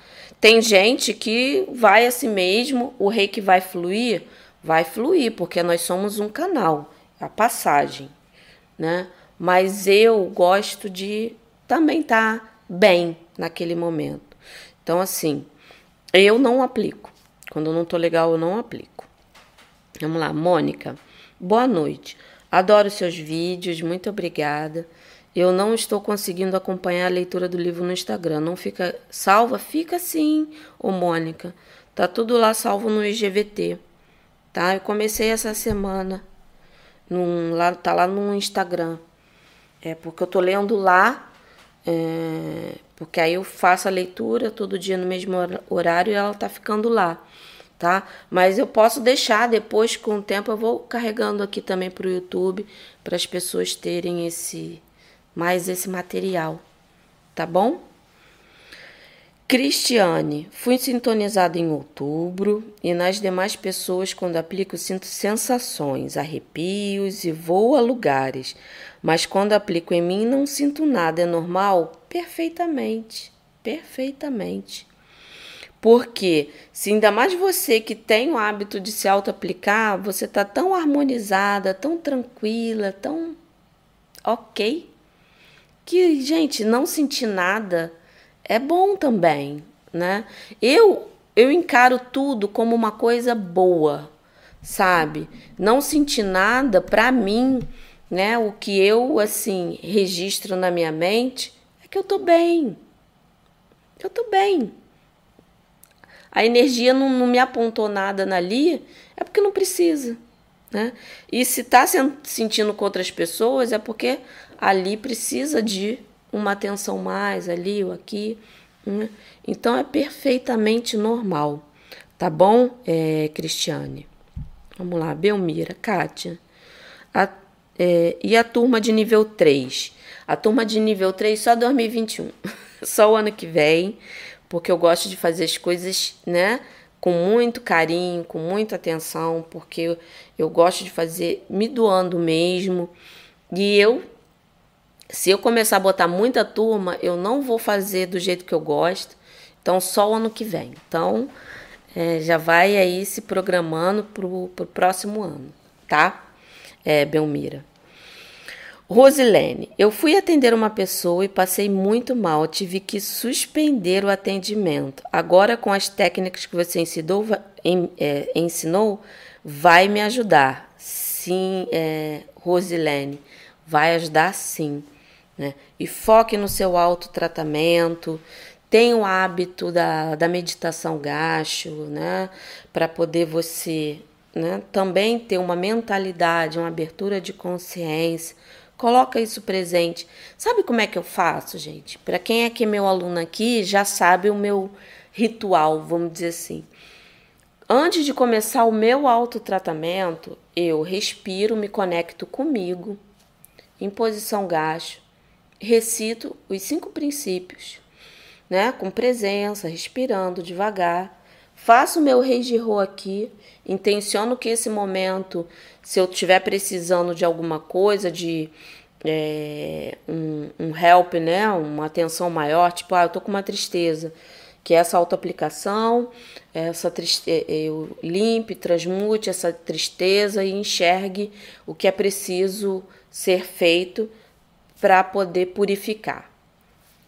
Tem gente que vai assim mesmo, o rei que vai fluir, vai fluir, porque nós somos um canal, a passagem, né? Mas eu gosto de também estar tá bem naquele momento. Então, assim, eu não aplico. Quando eu não tô legal, eu não aplico. Vamos lá, Mônica. Boa noite. Adoro seus vídeos, muito obrigada. Eu não estou conseguindo acompanhar a leitura do livro no Instagram. Não fica salva? Fica sim, ô Mônica. Tá tudo lá salvo no IGVT. Tá? Eu comecei essa semana. Num, lá, tá lá no Instagram. É porque eu tô lendo lá. É, porque aí eu faço a leitura todo dia no mesmo horário e ela tá ficando lá tá? Mas eu posso deixar depois, com o tempo, eu vou carregando aqui também para o YouTube, para as pessoas terem esse mais esse material, tá bom? Cristiane, fui sintonizada em outubro e nas demais pessoas, quando aplico, sinto sensações, arrepios e vou a lugares, mas quando aplico em mim não sinto nada, é normal? Perfeitamente, perfeitamente. Porque se ainda mais você que tem o hábito de se auto-aplicar, você tá tão harmonizada, tão tranquila, tão ok, que, gente, não sentir nada é bom também, né? Eu eu encaro tudo como uma coisa boa, sabe? Não sentir nada para mim, né? O que eu assim registro na minha mente é que eu tô bem. Eu tô bem a energia não, não me apontou nada ali, é porque não precisa. Né? E se está se sentindo com outras pessoas, é porque ali precisa de uma atenção mais, ali ou aqui. Né? Então é perfeitamente normal. Tá bom, é, Cristiane? Vamos lá, Belmira, Kátia. A, é, e a turma de nível 3? A turma de nível 3 só 2021. só o ano que vem porque eu gosto de fazer as coisas, né, com muito carinho, com muita atenção, porque eu, eu gosto de fazer me doando mesmo. E eu, se eu começar a botar muita turma, eu não vou fazer do jeito que eu gosto. Então, só o ano que vem. Então, é, já vai aí se programando para o próximo ano, tá? É, Belmira. Rosilene, eu fui atender uma pessoa e passei muito mal, tive que suspender o atendimento. Agora, com as técnicas que você ensinou, é, ensinou vai me ajudar. Sim, é, Rosilene, vai ajudar sim. Né? E foque no seu autotratamento, tem o hábito da, da meditação gacho, né? Para poder você né, também ter uma mentalidade, uma abertura de consciência. Coloca isso presente. Sabe como é que eu faço, gente? Para quem é que é meu aluno aqui, já sabe o meu ritual, vamos dizer assim. Antes de começar o meu autotratamento, eu respiro, me conecto comigo, em posição gacho, recito os cinco princípios, né? Com presença, respirando devagar. Faço o meu rei de aqui, intenciono que esse momento, se eu estiver precisando de alguma coisa, de é, um, um help, né? Uma atenção maior, tipo, ah, eu tô com uma tristeza que é essa autoaplicação, essa tristeza, é, eu limpe, transmute essa tristeza e enxergue o que é preciso ser feito para poder purificar.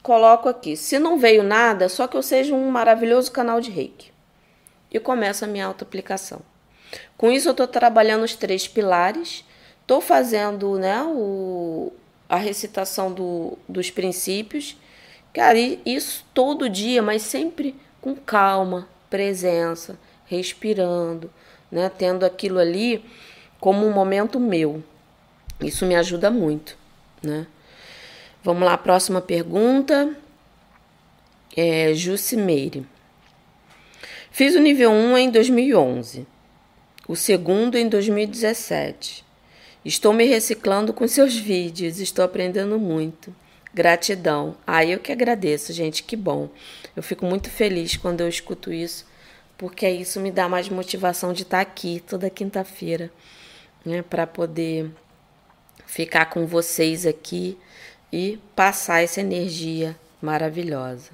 Coloco aqui, se não veio nada, só que eu seja um maravilhoso canal de reiki. E começo a minha autoaplicação. Com isso, eu estou trabalhando os três pilares, estou fazendo né, o, a recitação do, dos princípios Cara, isso todo dia, mas sempre com calma, presença, respirando, né? Tendo aquilo ali como um momento meu. Isso me ajuda muito, né? Vamos lá, próxima pergunta. É Jucimeire. Fiz o nível 1 em 2011, o segundo em 2017. Estou me reciclando com seus vídeos, estou aprendendo muito. Gratidão. Ah, eu que agradeço, gente, que bom. Eu fico muito feliz quando eu escuto isso, porque isso me dá mais motivação de estar aqui toda quinta-feira, né, para poder ficar com vocês aqui e passar essa energia maravilhosa.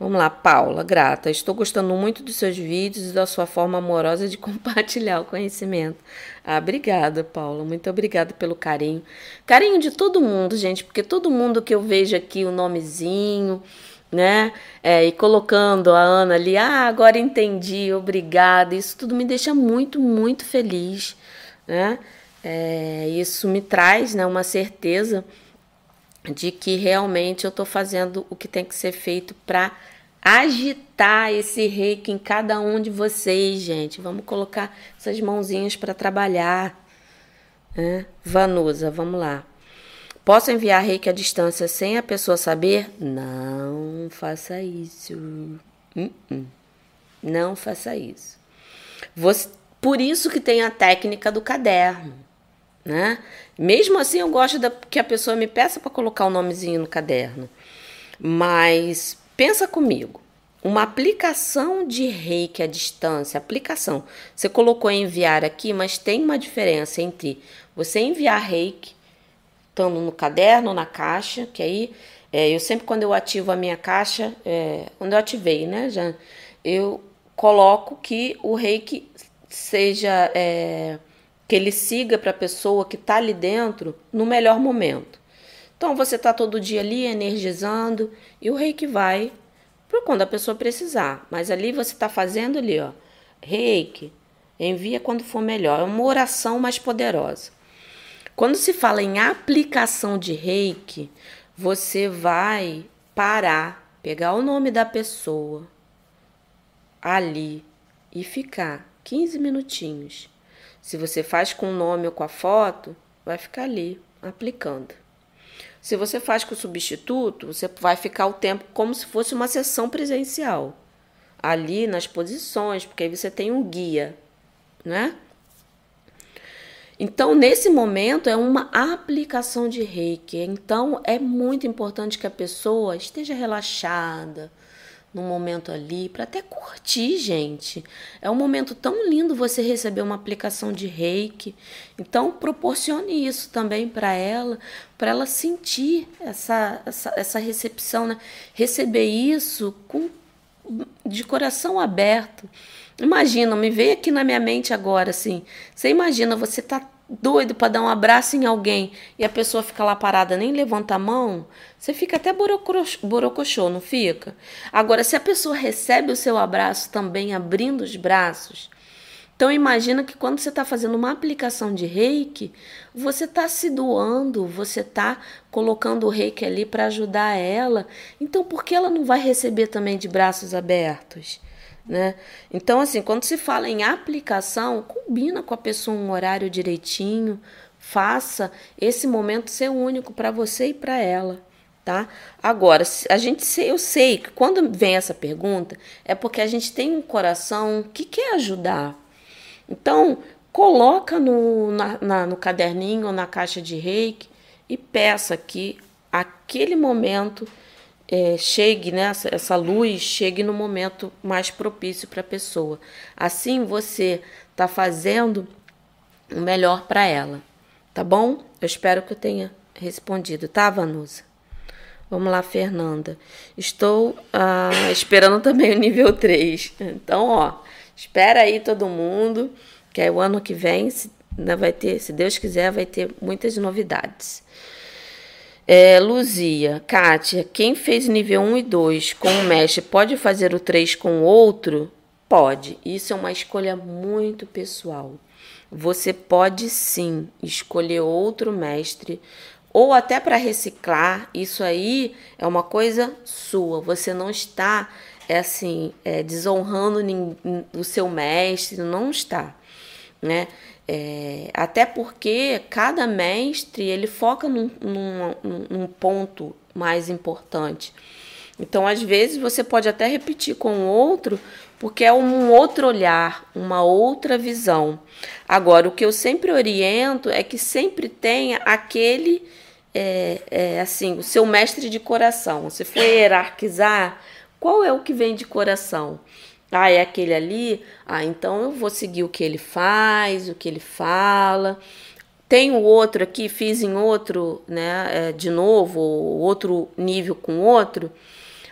Vamos lá, Paula, grata. Estou gostando muito dos seus vídeos e da sua forma amorosa de compartilhar o conhecimento. Ah, obrigada, Paula. Muito obrigada pelo carinho. Carinho de todo mundo, gente, porque todo mundo que eu vejo aqui o nomezinho, né? É, e colocando a Ana ali, ah, agora entendi, obrigada. Isso tudo me deixa muito, muito feliz, né? É, isso me traz né, uma certeza de que realmente eu estou fazendo o que tem que ser feito para agitar esse reiki em cada um de vocês, gente. Vamos colocar essas mãozinhas para trabalhar. Né? Vanusa, vamos lá. Posso enviar reiki à distância sem a pessoa saber? Não faça isso. Uh -uh. Não faça isso. Você, por isso que tem a técnica do caderno, né? Mesmo assim, eu gosto da, que a pessoa me peça para colocar o nomezinho no caderno. Mas Pensa comigo. Uma aplicação de reiki à distância, aplicação. Você colocou enviar aqui, mas tem uma diferença entre você enviar reiki, estando no caderno, na caixa, que aí é, eu sempre quando eu ativo a minha caixa, é, quando eu ativei, né, já, eu coloco que o reiki seja, é, que ele siga para a pessoa que está ali dentro no melhor momento. Então você está todo dia ali energizando e o reiki vai para quando a pessoa precisar. Mas ali você está fazendo ali, ó, reiki, envia quando for melhor. É uma oração mais poderosa. Quando se fala em aplicação de reiki, você vai parar, pegar o nome da pessoa ali e ficar 15 minutinhos. Se você faz com o nome ou com a foto, vai ficar ali aplicando. Se você faz com o substituto, você vai ficar o tempo como se fosse uma sessão presencial. Ali nas posições, porque aí você tem um guia, né? Então, nesse momento, é uma aplicação de reiki. Então, é muito importante que a pessoa esteja relaxada, no momento ali, para até curtir, gente. É um momento tão lindo você receber uma aplicação de reiki. Então, proporcione isso também para ela, para ela sentir essa, essa, essa recepção, né? Receber isso com, de coração aberto. Imagina, me veio aqui na minha mente agora, assim. Você imagina, você tá doido para dar um abraço em alguém e a pessoa fica lá parada, nem levanta a mão, você fica até borocochô, não fica? Agora, se a pessoa recebe o seu abraço também abrindo os braços, Então imagina que quando você está fazendo uma aplicação de reiki, você está se doando, você está colocando o reiki ali para ajudar ela. Então por que ela não vai receber também de braços abertos? Né? Então, assim, quando se fala em aplicação, combina com a pessoa um horário direitinho, faça esse momento ser único para você e para ela tá? Agora, a gente eu sei que quando vem essa pergunta é porque a gente tem um coração que quer ajudar. Então, coloca no, na, na, no caderninho ou na caixa de reiki e peça que aquele momento é, chegue, né, essa, essa luz chegue no momento mais propício para a pessoa. Assim você está fazendo o melhor para ela, tá bom? Eu espero que eu tenha respondido, tá, Vanusa? Vamos lá, Fernanda. Estou ah, esperando também o nível 3. Então, ó, espera aí todo mundo, que é o ano que vem, se, né, vai ter, se Deus quiser, vai ter muitas novidades. É, Luzia, Kátia, quem fez nível 1 e 2 com o mestre pode fazer o 3 com outro? Pode. Isso é uma escolha muito pessoal. Você pode sim escolher outro mestre ou até para reciclar, isso aí é uma coisa sua. Você não está é assim é, desonrando o seu mestre, não está, né? É, até porque cada mestre ele foca num, num, num ponto mais importante. Então, às vezes, você pode até repetir com o outro, porque é um outro olhar, uma outra visão. Agora, o que eu sempre oriento é que sempre tenha aquele é, é, assim, o seu mestre de coração. Se for hierarquizar, qual é o que vem de coração? Ah, é aquele ali? Ah, então eu vou seguir o que ele faz, o que ele fala. Tem o outro aqui, fiz em outro, né? É, de novo, outro nível com outro.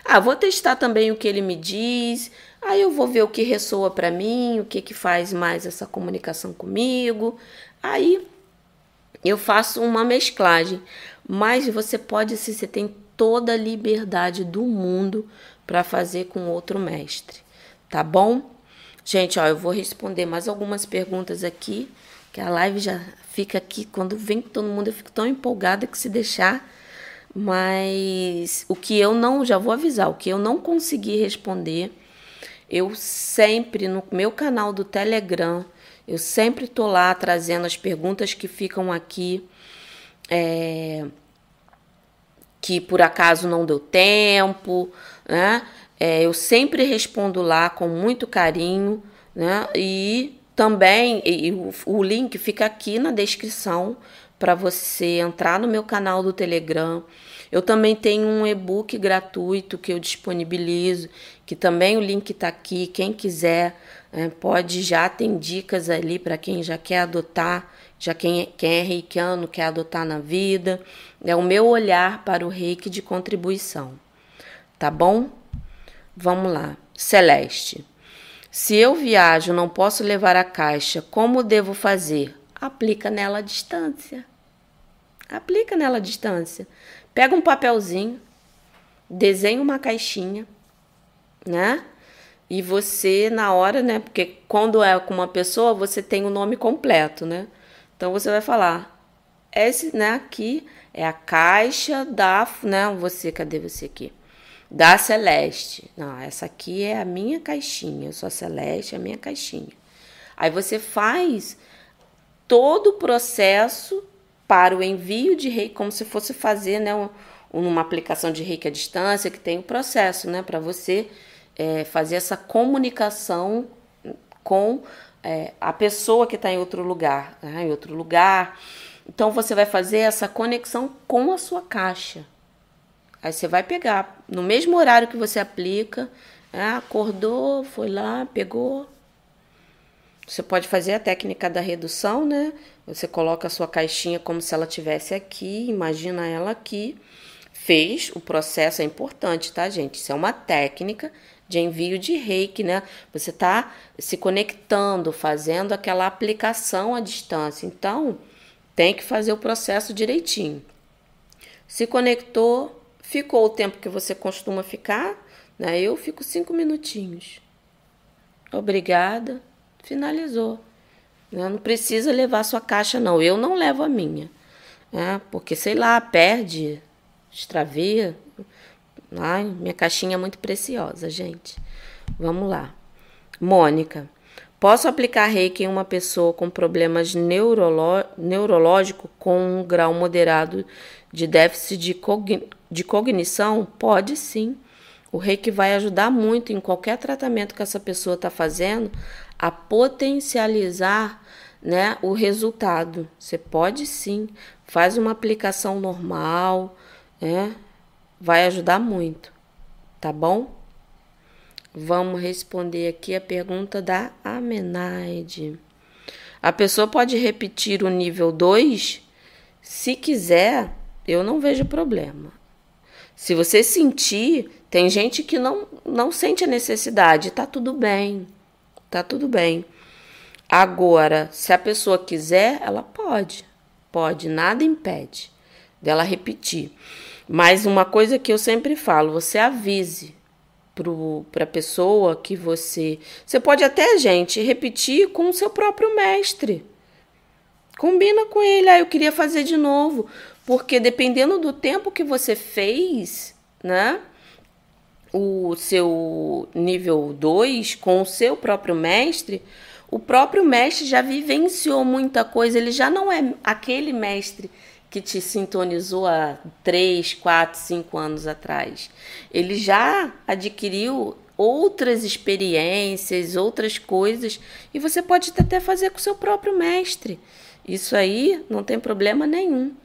Ah, vou testar também o que ele me diz. Aí eu vou ver o que ressoa para mim, o que que faz mais essa comunicação comigo. Aí eu faço uma mesclagem, mas você pode, se você tem toda a liberdade do mundo para fazer com outro mestre, tá bom? Gente, ó, eu vou responder mais algumas perguntas aqui, que a live já fica aqui quando vem todo mundo, eu fico tão empolgada que se deixar, mas o que eu não, já vou avisar, o que eu não consegui responder, eu sempre no meu canal do Telegram eu sempre estou lá trazendo as perguntas que ficam aqui, é, que por acaso não deu tempo, né? É, eu sempre respondo lá com muito carinho, né? E também e o, o link fica aqui na descrição para você entrar no meu canal do Telegram. Eu também tenho um e-book gratuito que eu disponibilizo, que também o link está aqui. Quem quiser é, pode já tem dicas ali para quem já quer adotar, já quem, é, quem é reikiano quer adotar na vida. É o meu olhar para o reiki de contribuição. Tá bom? Vamos lá. Celeste. Se eu viajo, não posso levar a caixa, como devo fazer? Aplica nela a distância. Aplica nela a distância. Pega um papelzinho, desenha uma caixinha, né? E você, na hora, né? Porque quando é com uma pessoa, você tem o nome completo, né? Então você vai falar: esse, né, aqui é a caixa da, né? Você, cadê você aqui? Da Celeste. Não, essa aqui é a minha caixinha. Eu sou a Celeste, é a minha caixinha. Aí você faz todo o processo para o envio de reiki, como se fosse fazer, né? Um, uma aplicação de reiki à distância, que tem o um processo, né? Para você é, fazer essa comunicação com é, a pessoa que está em outro lugar, né? em outro lugar. Então você vai fazer essa conexão com a sua caixa. Aí você vai pegar no mesmo horário que você aplica, né? acordou, foi lá, pegou. Você pode fazer a técnica da redução, né? Você coloca a sua caixinha como se ela tivesse aqui, imagina ela aqui. Fez o processo é importante, tá, gente? Isso é uma técnica de envio de reiki, né? Você está se conectando, fazendo aquela aplicação à distância. Então, tem que fazer o processo direitinho. Se conectou, ficou o tempo que você costuma ficar, né? Eu fico cinco minutinhos. Obrigada. finalizou. Né? Não precisa levar sua caixa, não. Eu não levo a minha. Né? Porque, sei lá, perde, extravia. Ai, minha caixinha é muito preciosa, gente. Vamos lá. Mônica. Posso aplicar reiki em uma pessoa com problemas neuroló neurológicos com um grau moderado de déficit de, cogn de cognição? Pode sim. O reiki vai ajudar muito em qualquer tratamento que essa pessoa está fazendo a potencializar né, o resultado. Você pode sim, faz uma aplicação normal, né, vai ajudar muito, tá bom? Vamos responder aqui a pergunta da Amenaide. A pessoa pode repetir o nível 2? Se quiser, eu não vejo problema. Se você sentir, tem gente que não, não sente a necessidade, tá tudo bem. Tá tudo bem. Agora, se a pessoa quiser, ela pode. Pode, nada impede dela repetir. Mas uma coisa que eu sempre falo, você avise para a pessoa que você. Você pode até, gente, repetir com o seu próprio mestre. Combina com ele, ah, eu queria fazer de novo. Porque dependendo do tempo que você fez, né? O seu nível 2 com o seu próprio mestre, o próprio mestre já vivenciou muita coisa, ele já não é aquele mestre que te sintonizou há 3, 4, 5 anos atrás. Ele já adquiriu outras experiências, outras coisas, e você pode até fazer com o seu próprio mestre. Isso aí não tem problema nenhum.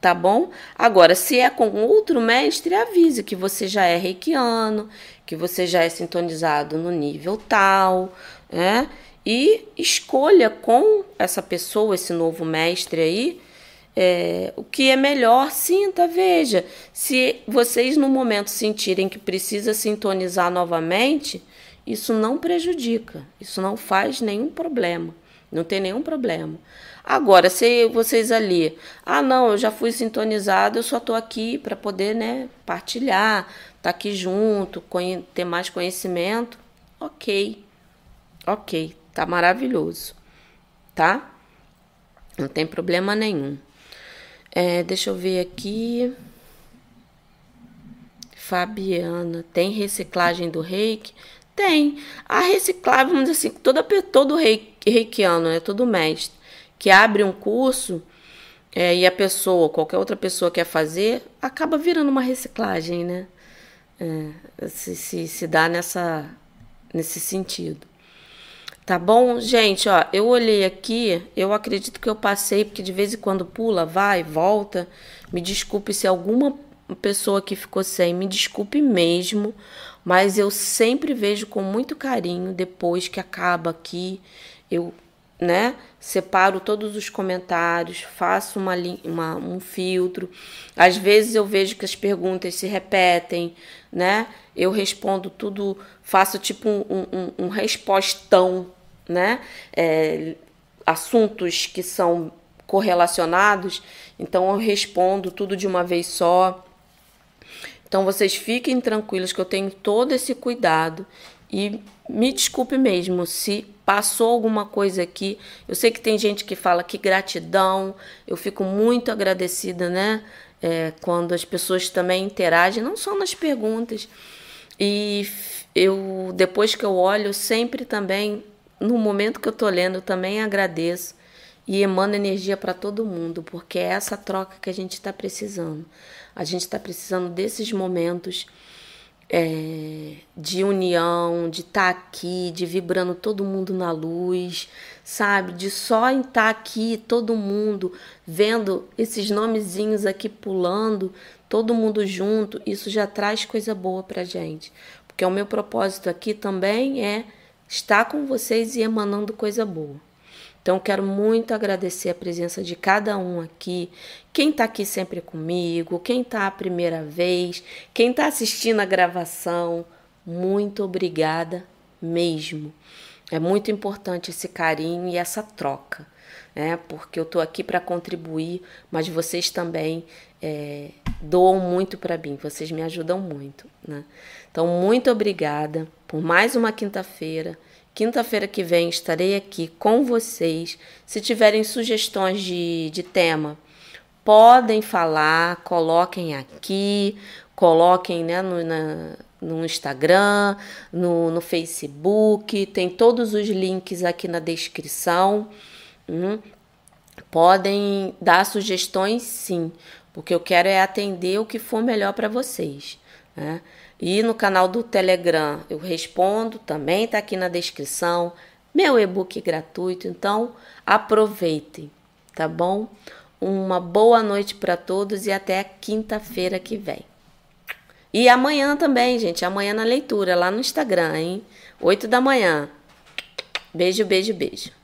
Tá bom? Agora, se é com outro mestre, avise que você já é reikiano, que você já é sintonizado no nível tal, né? E escolha com essa pessoa, esse novo mestre aí, é, o que é melhor, sinta, veja. Se vocês no momento sentirem que precisa sintonizar novamente, isso não prejudica, isso não faz nenhum problema, não tem nenhum problema. Agora, se vocês ali, ah, não, eu já fui sintonizado, eu só estou aqui para poder, né, partilhar, estar tá aqui junto, ter mais conhecimento, ok, ok, tá maravilhoso, tá? Não tem problema nenhum. É, deixa eu ver aqui. Fabiana, tem reciclagem do reiki? Tem. A reciclagem, vamos dizer assim, toda, todo reiki, reikiano, né, todo mestre, que abre um curso é, e a pessoa, qualquer outra pessoa quer fazer, acaba virando uma reciclagem, né? É, se, se, se dá nessa, nesse sentido. Tá bom? Gente, ó, eu olhei aqui, eu acredito que eu passei, porque de vez em quando pula, vai, volta. Me desculpe se alguma pessoa que ficou sem, me desculpe mesmo, mas eu sempre vejo com muito carinho depois que acaba aqui. Eu, né, separo todos os comentários, faço uma, uma, um filtro. Às vezes eu vejo que as perguntas se repetem, né? Eu respondo tudo, faço tipo um, um, um respostão né? É, assuntos que são correlacionados, então eu respondo tudo de uma vez só. Então vocês fiquem tranquilos que eu tenho todo esse cuidado e me desculpe mesmo se passou alguma coisa aqui. Eu sei que tem gente que fala que gratidão, eu fico muito agradecida, né? É, quando as pessoas também interagem, não só nas perguntas. E eu, depois que eu olho, sempre também no momento que eu estou lendo, também agradeço e emano energia para todo mundo, porque é essa troca que a gente está precisando. A gente está precisando desses momentos é, de união, de estar tá aqui, de vibrando todo mundo na luz, sabe? De só estar tá aqui, todo mundo vendo esses nomezinhos aqui pulando, todo mundo junto, isso já traz coisa boa para gente. Porque o meu propósito aqui também é está com vocês e emanando coisa boa. Então, quero muito agradecer a presença de cada um aqui, quem está aqui sempre comigo, quem está a primeira vez, quem está assistindo a gravação. Muito obrigada mesmo. É muito importante esse carinho e essa troca, né? Porque eu estou aqui para contribuir, mas vocês também é, doam muito para mim, vocês me ajudam muito, né? Então, muito obrigada por mais uma quinta-feira. Quinta-feira que vem estarei aqui com vocês. Se tiverem sugestões de, de tema, podem falar, coloquem aqui, coloquem né, no, na, no Instagram, no, no Facebook, tem todos os links aqui na descrição. Hum. Podem dar sugestões, sim, porque eu quero é atender o que for melhor para vocês. Né? E no canal do Telegram eu respondo, também está aqui na descrição. Meu e-book gratuito, então aproveitem, tá bom? Uma boa noite para todos e até quinta-feira que vem. E amanhã também, gente, amanhã na leitura, lá no Instagram, hein? 8 da manhã. Beijo, beijo, beijo.